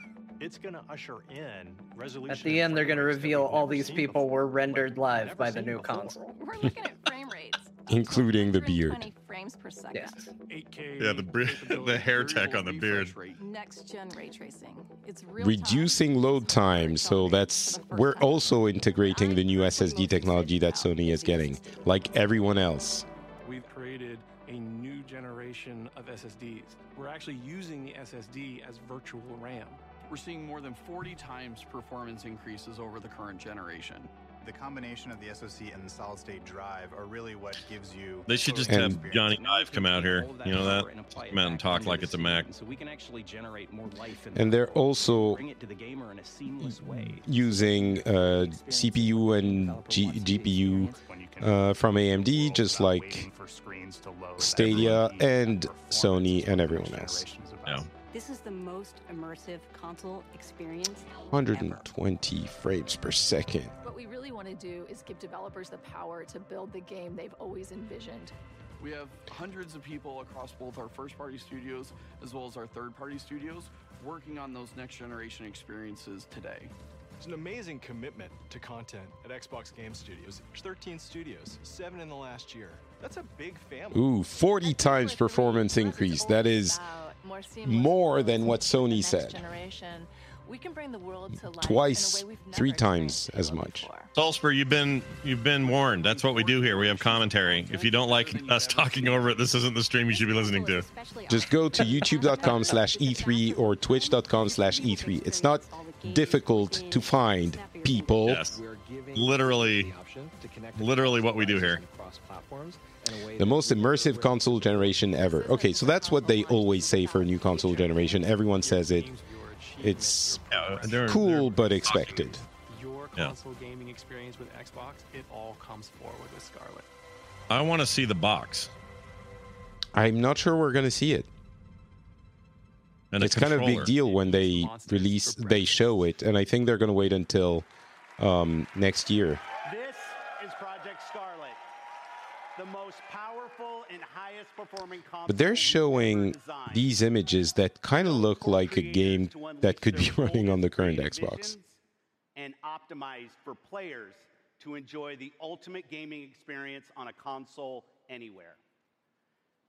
It's going to usher in resolution. At the end, they're going to reveal all these people were rendered live by the new console. We're looking at frame rates. Including the beard. 20 frames per second. Yes. 8K. Yeah, the beard, the hair tech on the beard. Next gen ray tracing. It's real Reducing load time, so that's we're also integrating the new SSD technology that Sony is getting, like everyone else. We've created a new generation of SSDs. We're actually using the SSD as virtual RAM. We're seeing more than 40 times performance increases over the current generation. The combination of the SoC and the solid state drive are really what gives you. They should just have Jony Ive come out here. You know that? Come out and talk like it's a Mac. So we can actually generate more life And they're also bring it to the gamer in a seamless way. using uh, CPU and G- GPU uh, from AMD, just like Stadia and Sony and everyone else. Yeah. This is the most immersive console experience. 120 frames per second. What we really want to do is give developers the power to build the game they've always envisioned. We have hundreds of people across both our first party studios as well as our third party studios working on those next generation experiences today. There's an amazing commitment to content at Xbox Game Studios. There's 13 studios, seven in the last year. That's a big family. Ooh, 40 times performance increase. That is More more than what Sony said. Generation. We can bring the world to life Twice, in a way we've three times as much. Salzburg, you've been you've been warned. That's what we do here. We have commentary. If you don't like us talking over it, this isn't the stream you should be listening to. Just go to youtube.com slash E3 or twitch.com slash E3. It's not difficult to find people. Yes. Literally, literally what we do here. The most immersive console generation ever. Okay, so that's what they always say for a new console generation. Everyone says it. It's Yeah, they're- cool but expected. Your Yeah. console gaming experience with Xbox, it all comes forward with Scarlett. I want to see the box. I'm not sure we're going to see it. And it's kind of a big deal when they release, they show it, and I think they're going to wait until um, next year. This is Project Scarlett, the most powerful and highest But they're showing these images that kind of look like a game that could be running on the current Xbox. and optimized for players to enjoy the ultimate gaming experience on a console anywhere.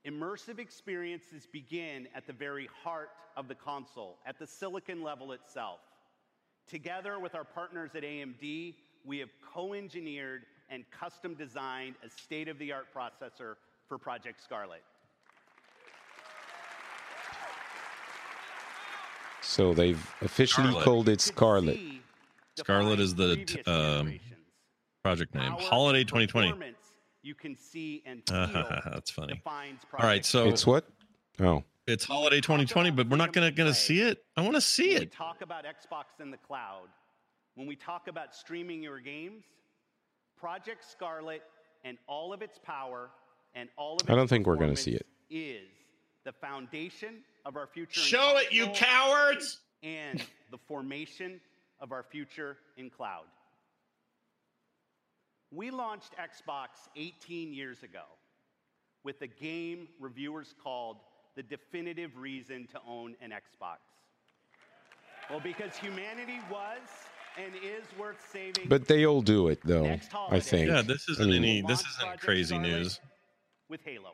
Immersive experiences begin at the very heart of the console, at the silicon level itself. Together with our partners at AMD, we have co engineered and custom designed a state of the art processor for Project Scarlett. So they've officially Scarlett. called it Scarlett. Scarlett is the t- um, project name. Holiday 2020. You can see and feel That's funny. All right, so It's what? Oh. It's holiday 2020, but we're not gonna gonna see it. I want to see it. talk about Xbox in the cloud, when we talk about streaming your games, Project Scarlett and all of its power and all of I don't think we're gonna see performance Is the foundation of our future. in Show it, you cowards! And the formation of our future in cloud. We launched Xbox 18 years ago with a game reviewers called the definitive reason to own an Xbox. Well, because humanity was and is worth saving. But they all do it though. I think. Yeah, this isn't mean, any. This isn't crazy news. with Halo.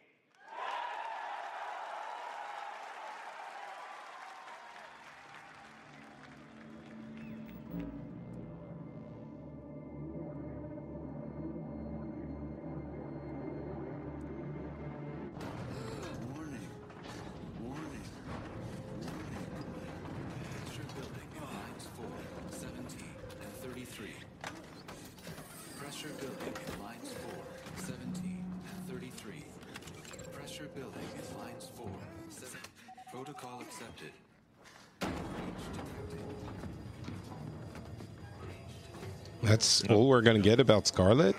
All we're gonna get about Scarlett.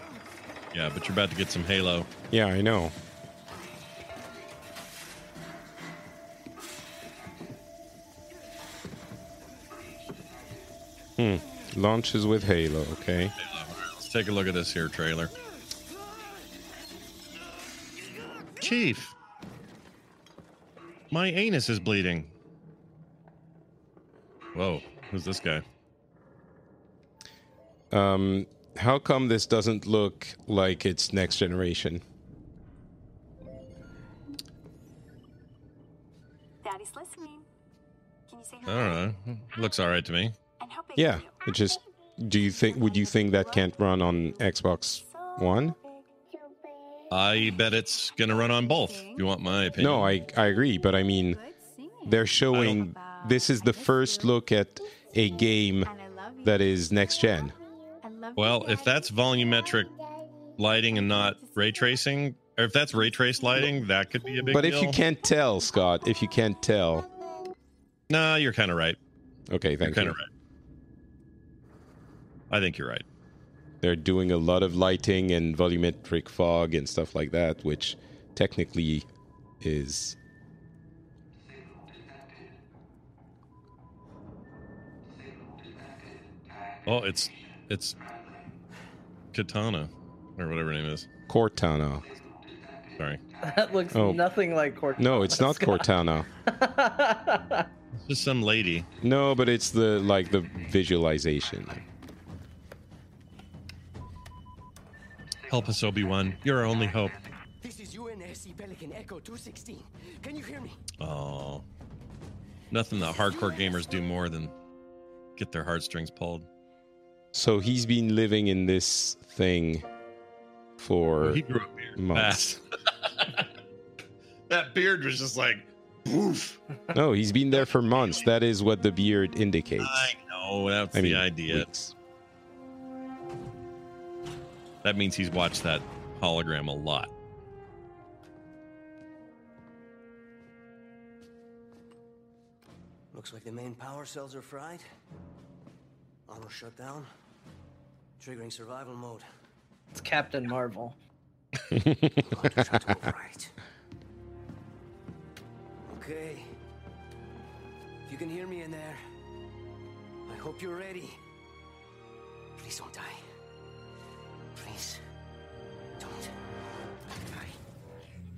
Yeah, but you're about to get some Halo. Yeah, I know. Hmm. Launches with Halo. Okay. Let's take a look at this here trailer. Chief, my anus is bleeding. Whoa, who's this guy? Um, how come this doesn't look like it's next generation? Daddy's listening. Can you say I don't know. Looks all right to me. Yeah. It just. Do you think? Would you think that can't run on Xbox One? I bet it's gonna run on both. If you want my opinion? No, I I agree, but I mean, they're showing this is the first look at a game that is next gen. Well, if that's volumetric lighting and not ray tracing, or if that's ray trace lighting, that could be a big But deal. if you can't tell, Scott, if you can't tell, nah, you're kind of right. okay, thank You're thank kind of right. I think you're right. They're doing a lot of lighting and volumetric fog and stuff like that, which technically is Oh, it's it's Katana or whatever her name is. Cortana. Sorry, That looks Oh. nothing like Cortana. No, it's not Cortana. it's just some lady. No, but it's the like the visualization. Help us, Obi Wan. You're our only hope. This is UNSC Pelican Echo 216. Can you hear me? Oh, nothing that hardcore gamers do more than get their heartstrings pulled. So he's been living in this thing for Well, he grew up here months. that beard was just like, poof. no, he's been there for months. That is what the beard indicates. I know that's I the mean, idea. weeks. That means he's watched that hologram a lot. Looks like the main power cells are fried. Auto shut down. Triggering survival mode. It's Captain Marvel. right. Okay. If you can hear me in there, I hope you're ready. Please don't die. Please. Don't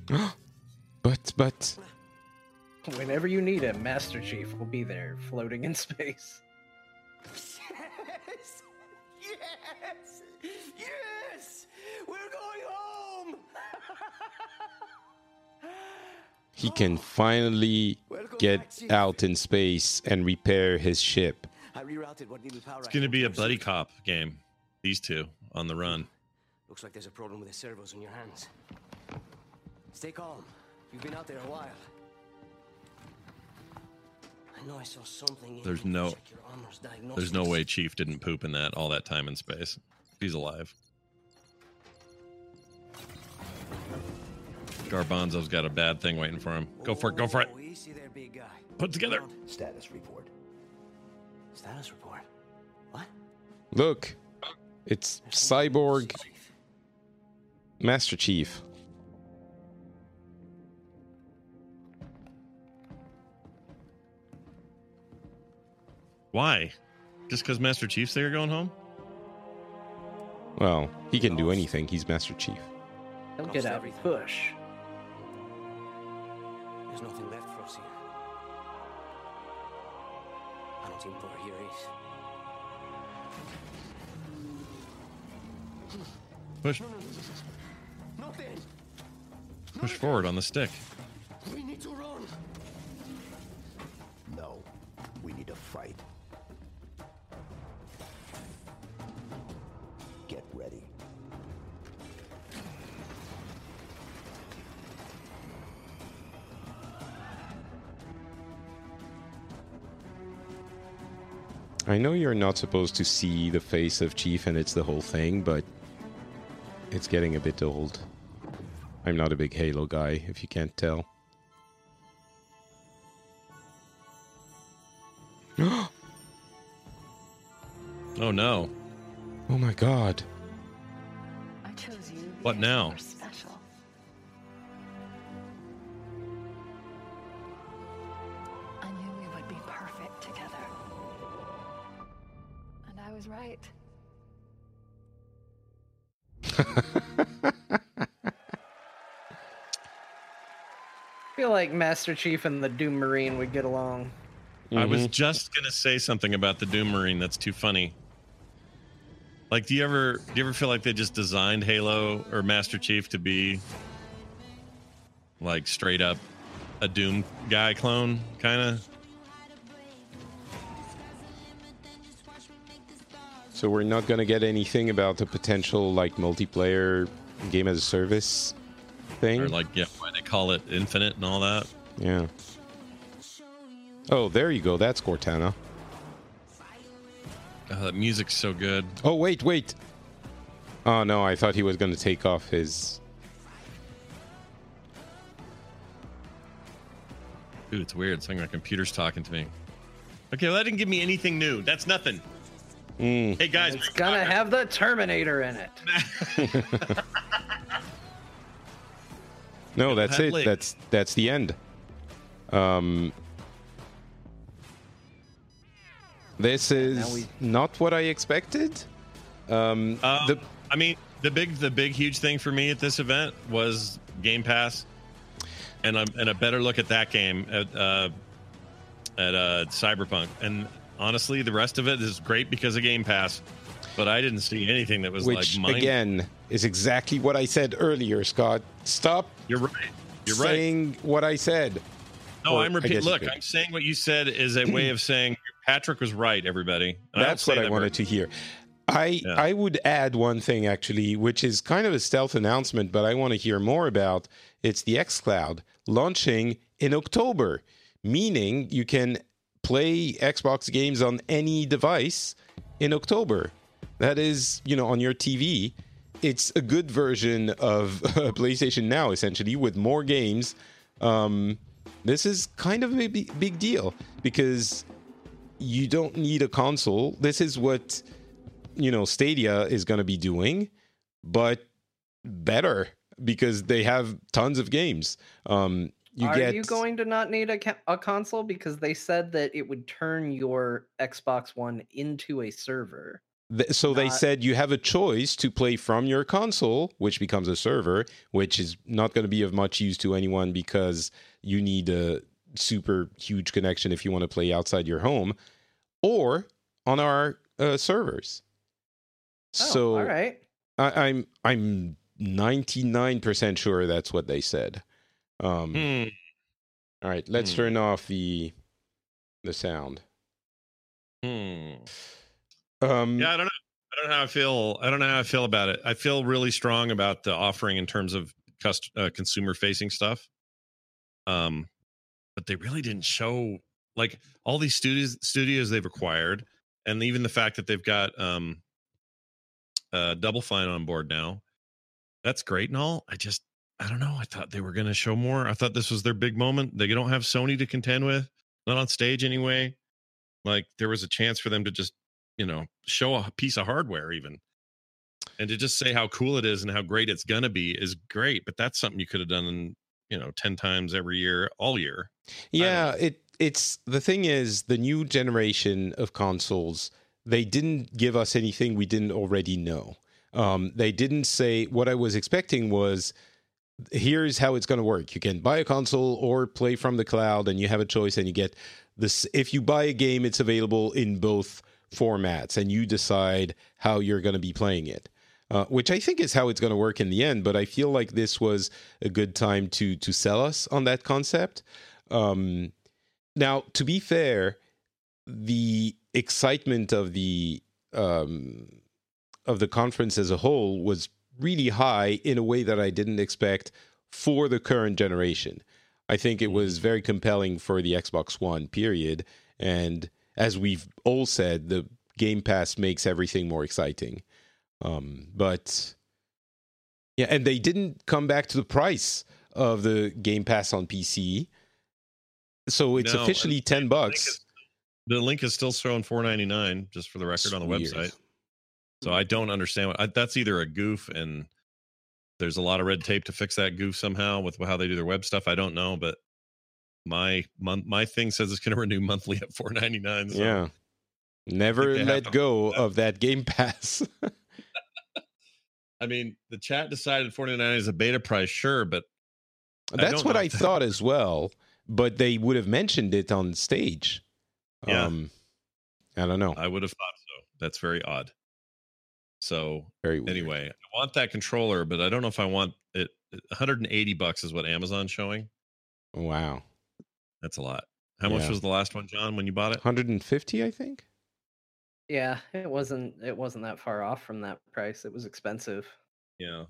die. but but. Whenever you need him, Master Chief will be there, floating in space. He can finally get out in space and repair his ship. I rerouted what little power It's going to be a buddy cop game. These two on the run. Looks like there's a problem with the servos in your hands. Stay calm. You've been out there a while. I know I saw something. There's no, Check your armor's there's no way Chief didn't poop in that all that time in space. He's alive. Garbanzo's got a bad thing waiting for him. Go for it. Go for it. Easy there, big guy. Put together. Status report. Status report. What? Look, it's Cyborg Master Chief. Why? Just because Master Chief's there going home? Well, he can do anything. He's Master Chief. He'll get out and push. There's nothing left for us here. I don't think over here is. Push, Nothing. push forward on the stick. We need to run. No, we need to fight. I know you're not supposed to see the face of Chief and it's the whole thing, but it's getting a bit old. I'm not a big Halo guy, if you can't tell. Oh no. Oh my god. I chose you. What now? Like Master Chief and the Doom Marine would get along. I was Mhm. just gonna say something about the Doom Marine that's too funny. Like, do you ever do you ever feel like they just designed Halo or Master Chief to be like straight up a Doom guy clone, kind of? So we're not gonna get anything about the potential like multiplayer game as a service thing. Or like, yeah, why they call it Infinite and all that. Yeah. Oh, there you go. That's Cortana. Oh, that music's so good. Oh wait, wait. Oh no, I thought he was gonna take off his. Dude, it's weird. It's like my computer's talking to me. Okay, well, that didn't give me anything new. That's nothing. Mm. Hey guys, It's gonna have the Terminator in it. No, that's have it. legs. That's that's the end. Um, this is not what I expected. Um, Um, the I mean, the big, the big, huge thing for me at this event was Game Pass, and a and a better look at that game at uh, at uh, Cyberpunk. And honestly, the rest of it is great because of Game Pass. But I didn't see anything that was which like mind. again is exactly what I said earlier, Scott. Stop. You're right. You're right. saying what I said. No, Or I'm repeating. Look. I'm saying what you said is a way of saying Patrick was right. Everybody. And That's say what I that wanted to hear. I Yeah. I would add one thing actually, which is kind of a stealth announcement, but I want to hear more about. It's the XCloud launching in October, meaning you can play Xbox games on any device in October. That is, you know, on your TV. It's a good version of PlayStation Now, essentially, with more games. Um, this is kind of a big, big deal because you don't need a console. This is what you know Stadia is going to be doing, but better because they have tons of games. Um, you Are get you going to not need a, ca- a console because they said that it would turn your Xbox One into a server? So they said you have a choice to play from your console, which becomes a server, which is not going to be of much use to anyone because you need a super huge connection if you want to play outside your home, or on our uh, servers. Oh, so all right. I, I'm I'm ninety nine percent sure that's what they said. Um, Hmm. All right, let's Hmm. turn off the the sound. Hmm. Um, Yeah, I don't know. I don't know how I feel. I don't know how I feel about it. I feel really strong about the offering in terms of cust- uh, consumer facing stuff. Um, but they really didn't show like all these studios studios they've acquired, and even the fact that they've got um, uh, Double Fine on board now. That's great and all. I just I don't know. I thought they were going to show more. I thought this was their big moment. They don't have Sony to contend with, not on stage anyway. Like there was a chance for them to just you know show a piece of hardware even and to just say how cool it is and how great it's gonna be is great but that's something you could have done you know 10 times every year all year Yeah, it it's the thing is the new generation of consoles. They didn't give us anything we didn't already know. Um, they didn't say what I was expecting was here's how it's going to work. You can buy a console or play from the cloud, and you have a choice, and you get this. If you buy a game, it's available in both formats, and you decide how you're going to be playing it. Uh, which I think is how it's going to work in the end. But I feel like this was a good time to to sell us on that concept. Um, now, to be fair, the excitement of the um, of the conference as a whole was really high in a way that I didn't expect for the current generation. I think it was very compelling for the Xbox One period, and as we've all said, the Game Pass makes everything more exciting. Um, but yeah, and they didn't come back to the price of the Game Pass on PC. So it's No, officially 10 the link bucks. is- the link is still showing 4.99 just for the record on the Weird. website so i don't understand what I, that's either a goof and there's a lot of red tape to fix that goof somehow with how they do their web stuff i don't know but my month my thing says it's going to renew monthly at 4.99 so Yeah. Never let go of that Game Pass. i mean the chat decided 4.99 is a beta price sure but That's don't what I that- thought as well, but they would have mentioned it on stage. Yeah. Um, I don't know. I would have thought so. That's very odd. So Very weird. anyway, I want that controller, but I don't know if I want it. 180 bucks is what Amazon's showing. Wow. That's a lot. How much was the last one, John, when you bought it? 150, I think. Yeah, it wasn't it wasn't that far off from that price. It was expensive. Yeah.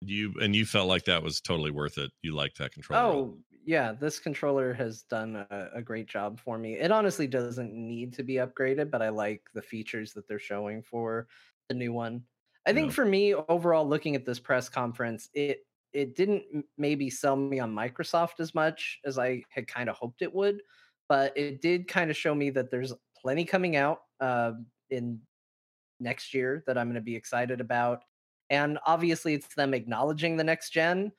You and you felt like that was totally worth it. You liked that controller. Oh, yeah, this controller has done a, a great job for me. It honestly doesn't need to be upgraded, but I like the features that they're showing for the new one. I think Yeah. for me overall looking at this press conference, it it didn't maybe sell me on Microsoft as much as I had kind of hoped it would, but it did kind of show me that there's plenty coming out uh, in next year that I'm going to be excited about. And obviously, it's them acknowledging the next gen,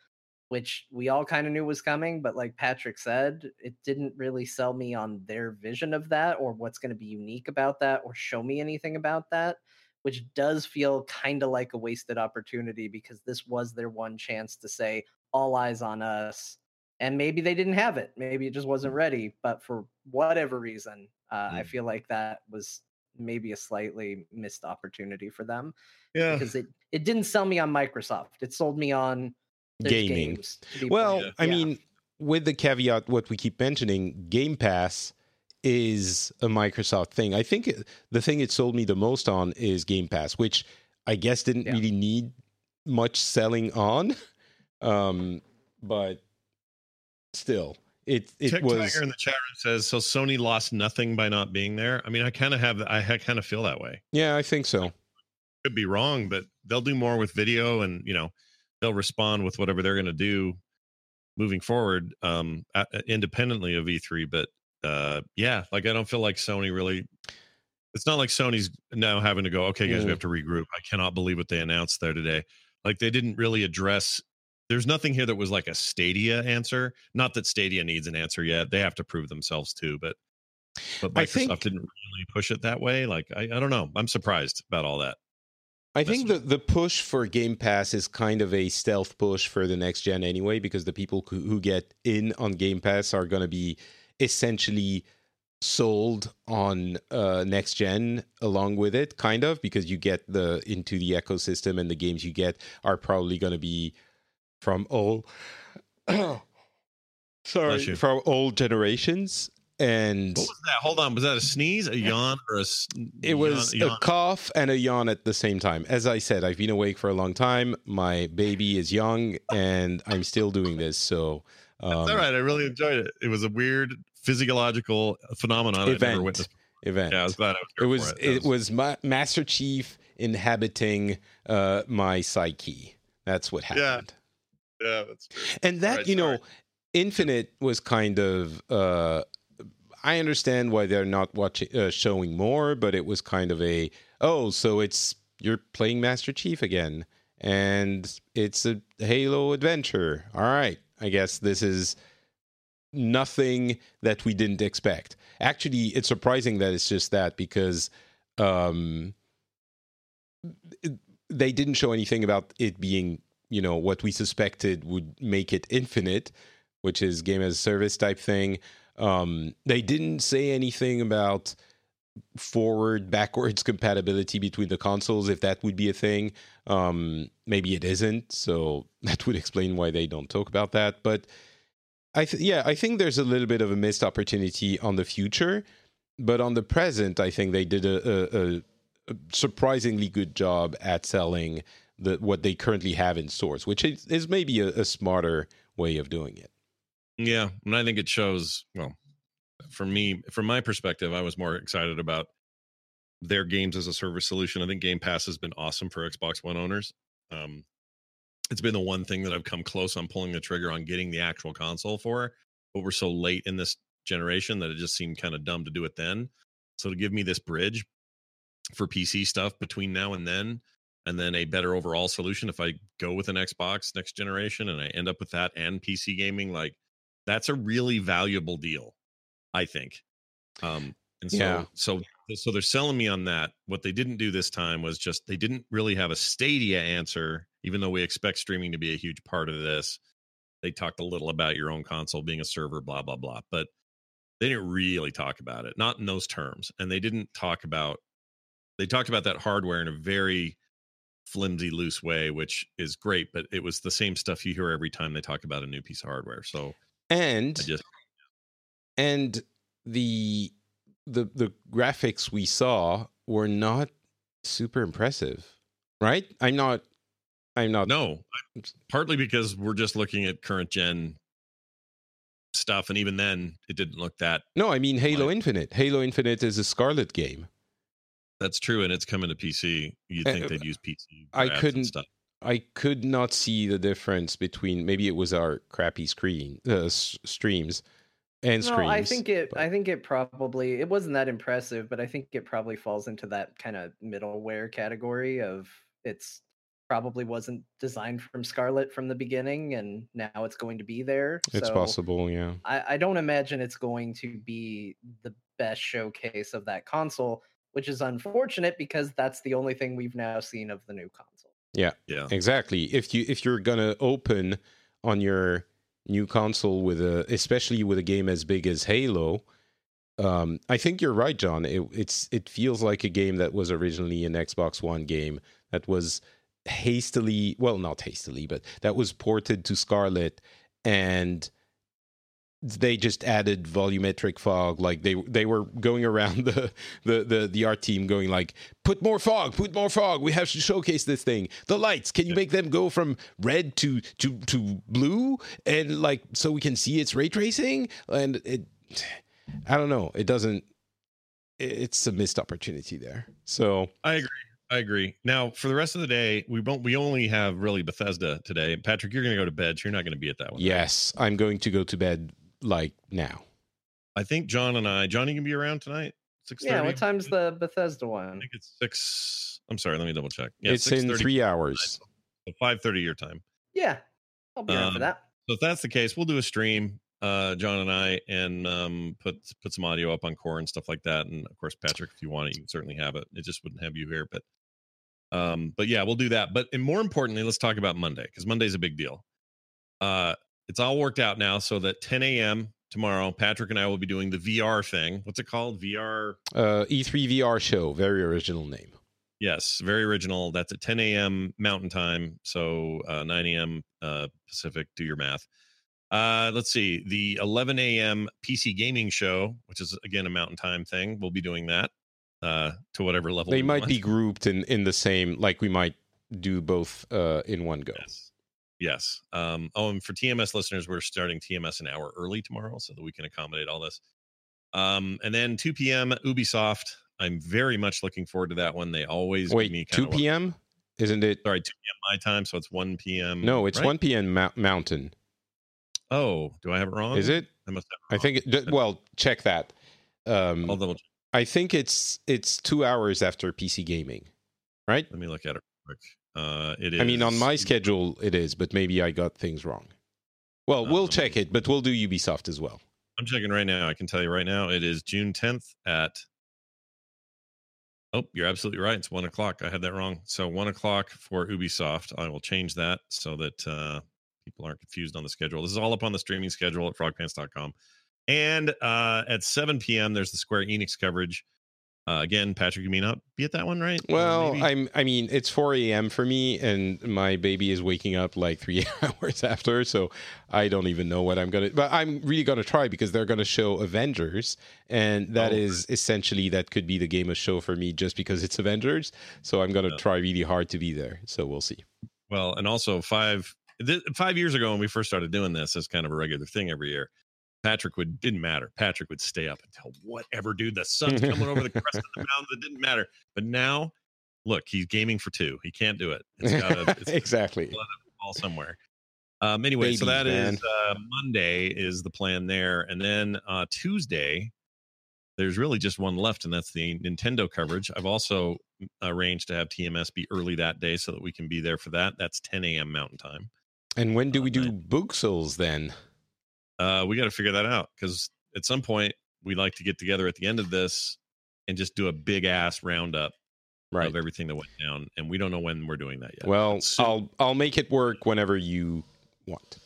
which we all kind of knew was coming. But like Patrick said, it didn't really sell me on their vision of that or what's going to be unique about that or show me anything about that, which does feel kind of like a wasted opportunity because this was their one chance to say, all eyes on us. And maybe they didn't have it. Maybe it just wasn't ready. But for whatever reason, uh, I Mm. feel like that was maybe a slightly missed opportunity for them Yeah. because it it didn't sell me on Microsoft. It sold me on Gaming. Well. I Yeah. mean, with the caveat, what we keep mentioning, Game Pass is a Microsoft thing. I think the thing it sold me the most on is Game Pass, which I guess didn't Yeah. really need much selling on. Um, but still, it it Tech was Tiger in the chat room says so. Sony lost nothing by not being there. I mean, I kind of have. I kind of feel that way. yeah, I think so. Could be wrong, but they'll do more with video, and you know, they'll respond with whatever they're going to do moving forward, um, a- a- independently of E3. But uh, yeah, like I don't feel like Sony really. It's not like Sony's now having to go. Okay, guys, Mm. we have to regroup. I cannot believe what they announced there today. Like they didn't really address. There's nothing here that was like a Stadia answer. Not that Stadia needs an answer yet. They have to prove themselves too. But but I Microsoft think- didn't really push it that way. Like I, I don't know. I'm surprised about all that. I think the, the push for Game Pass is kind of a stealth push for the next gen anyway, because the people who, who get in on Game Pass are going to be essentially sold on uh, next gen along with it, kind of, because you get the into the ecosystem and the games you get are probably going to be from all sorry from old generations and What was that? Hold on. Was that a sneeze, a yawn, or a? it was yawn, a cough and a yawn at the same time. As I said, I've been awake for a long time. My baby is young, and I'm still doing this. So, um, It's all right. I really enjoyed it. It was a weird physiological phenomenon I've never event. witnessed. Event. Yeah, I was glad I was. it was it. it was ma- Master Chief inhabiting uh, my psyche. That's what happened. Yeah, yeah, that's true. and that Alright, you know sorry. infinite was kind of uh i understand why they're not watching uh, showing more but it was kind of a oh so it's you're playing master chief again and it's a halo adventure all right i guess this is nothing that we didn't expect. Actually it's surprising that it's just that because um it- they didn't show anything about it being you know what we suspected would make it infinite which is game as a service type thing. Um they didn't say anything about forward backwards compatibility between the consoles if that would be a thing. Um maybe it isn't so that would explain why they don't talk about that but i th- yeah i think there's a little bit of a missed opportunity on the future but on the present i think they did a, a, a surprisingly good job at selling the what they currently have in stores, which is, is maybe a, a smarter way of doing it. Yeah, and I think it shows. Well, for me, from my perspective, I was more excited about their games as a service solution. I think Game Pass has been awesome for Xbox One owners. Um, it's been the one thing that I've come close on pulling the trigger on getting the actual console for, but we're so late in this generation that it just seemed kind of dumb to do it then. So to give me this bridge for PC stuff between now and then, and then a better overall solution if I go with an Xbox next generation and I end up with that and PC gaming, like that's a really valuable deal, I think. Um, and so, Yeah. so, so they're selling me on that. What they didn't do this time was just they didn't really have a Stadia answer, even though we expect streaming to be a huge part of this. They talked a little about your own console being a server, blah blah blah, but they didn't really talk about it, not in those terms. And they didn't talk about they talked about that hardware in a very flimsy, loose way, which is great, but it was the same stuff you hear every time they talk about a new piece of hardware. So And I just and the the the graphics we saw were not super impressive, right? I'm not. I'm not. no, partly because we're just looking at current gen stuff, and even then, it didn't look that. No, I mean Halo Infinite. Halo Infinite is a Scarlett game. That's true, and it's coming to PC. You'd Uh, think they'd use PC. I couldn't. I could not see the difference between maybe it was our crappy screen uh, s- streams and no. I think it. I think it probably it wasn't that impressive, but I think it probably falls into that kind of middleware category of it's probably wasn't designed from Scarlett from the beginning, and now it's going to be there. it's so possible. Yeah. I, I don't imagine it's going to be the best showcase of that console, which is unfortunate because that's the only thing we've now seen of the new console. Yeah. Yeah. Exactly. If you if you're gonna open on your new console with a especially with a game as big as Halo, um, I think you're right, John. It, it's it feels like a game that was originally an Xbox One game that was hastily well not hastily but that was ported to Scarlett and they just added volumetric fog like they they were going around the the the, the art team going like put more fog put more fog we have to showcase this thing the lights can you make them go from red to to to blue and like so we can see its ray tracing and it i don't know it doesn't it's a missed opportunity there so I agree. I agree. Now, for the rest of the day, we won't. We only have really Bethesda today. Patrick, you're going to go to bed, so you're not going to be at that one. yes i'm going to go to bed like now I think John and I. Johnny can be around tonight. Six thirty. Yeah, what time's the Bethesda one? I think it's six. I'm sorry. Let me double check. Yeah, it's in three hours So five thirty your time. Yeah, I'll be around for Um, that. So if that's the case, we'll do a stream. uh, John and I, and um, put put some audio up on core and stuff like that. And of course, Patrick, if you want it, you can certainly have it. It just wouldn't have you here, but um, but yeah, we'll do that. But and more importantly, let's talk about Monday because Monday's a big deal. Uh, it's all worked out now, so that 10 a.m. tomorrow, Patrick and I will be doing the VR thing. What's it called? VR. Uh, E3 VR show, very original name. Yes, very original. That's at 10 a.m. Mountain Time, so uh, 9 a.m. Uh, Pacific. Do your math. Uh, let's see. The 11 a.m. PC gaming show, which is again a Mountain Time thing, we'll be doing that uh, to whatever level. They might want. be grouped in in the same. Like we might do both uh, in one go. Yes. Yes. Um, oh, and for TMS listeners, we're starting TMS an hour early tomorrow so that we can accommodate all this. Um, and then 2 p.m. Ubisoft. I'm very much looking forward to that one. They always give Wait, me 2 kinda p.m. Isn't it? Sorry, 2 p.m. my time, so it's 1 p.m. No, it's right? 1 p.m. Mou- Mountain. Oh, do I have it wrong? Is it? I must have. I think. It, d- well, check that. Um, I'll double check. I think it's it's two hours after PC gaming, right? Let me look at it real quick. Uh, it is. I mean, on my schedule it is, but maybe I got things wrong. Well, we'll check it, but we'll do Ubisoft as well. I'm checking right now. I can tell you right now. It is June 10th at. Oh, you're absolutely right. It's one o'clock. I had that wrong. So one o'clock for Ubisoft. I will change that so that uh, people aren't confused on the schedule. This is all up on the streaming schedule at frogpants.com. And uh, at 7 p.m., there's the Square Enix coverage. Uh, again, Patrick, you may not be at that one, right? Well, maybe? I'm. I mean, it's 4 a.m. for me, and my baby is waking up like three hours after, so I don't even know what I'm gonna. But I'm really gonna try because they're gonna show Avengers, and that Oh, is essentially that could be the game of show for me just because it's Avengers. So I'm gonna try really hard to be there. So we'll see. Well, and also five th- five years ago when we first started doing this as kind of a regular thing every year, Patrick would didn't matter. Patrick would stay up until whatever, dude. The sun's coming over the crest of the mountain. It didn't matter. But now, look, he's gaming for two. He can't do it. It's got to it's exactly fall somewhere. Um, anyway, so Babies, that is man. uh, Monday is the plan there, and then uh, Tuesday. There's really just one left, and that's the Nintendo coverage. I've also arranged to have TMS be early that day so that we can be there for that. That's 10 a.m. Mountain Time. And when do we do Book Souls then? Uh, we got to figure that out because at some point we like to get together at the end of this and just do a big ass roundup Right. of everything that went down, and we don't know when we're doing that yet. Well, I'll I'll make it work whenever you want.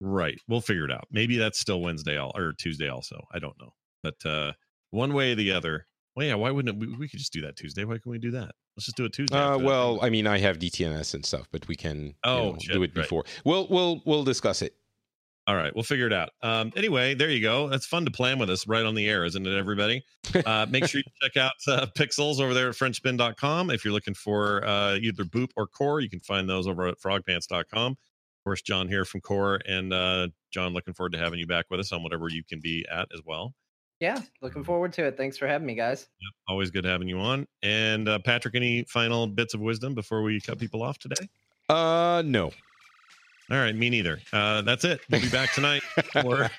Right. We'll figure it out. Maybe that's still Wednesday al- or Tuesday also. I don't know. But uh one way or the other. Well, yeah, why wouldn't it, we we could just do that Tuesday? Why can't we do that? Let's just do it Tuesday. Uh, well, I mean, I have DTNS and stuff, but we can you Oh, know, shit, do it right. before. We'll we'll we'll discuss it. All right, we'll figure it out. Um, anyway, there you go. That's fun to plan with us right on the air, isn't it, everybody? Uh, make sure you check out uh, Pixels over there at FrenchSpin.com. If you're looking for uh, either Boop or Core, you can find those over at FrogPants.com. Of course, John here from Core, and uh, John, looking forward to having you back with us on whatever you can be at as well. Yeah, looking forward to it. Thanks for having me, guys. Always good having you on. And uh, Patrick, any final bits of wisdom before we cut people off today? Uh, no. All right, me neither. Uh, that's it. We'll be back tonight for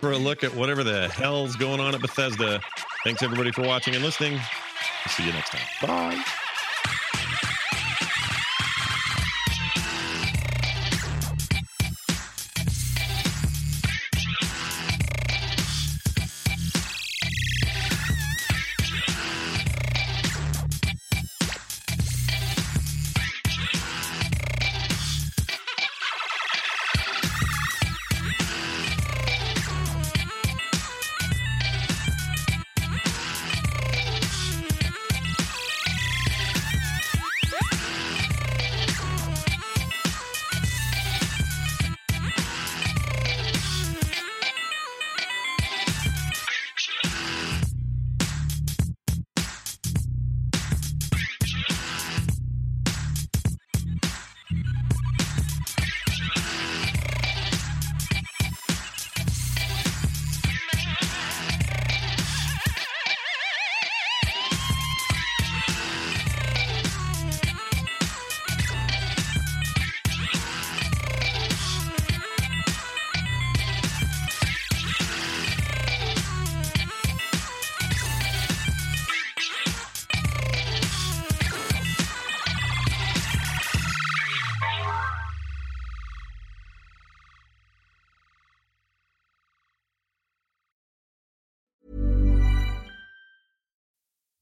for a look at whatever the hell's going on at Bethesda. Thanks everybody for watching and listening. We'll see you next time. Bye.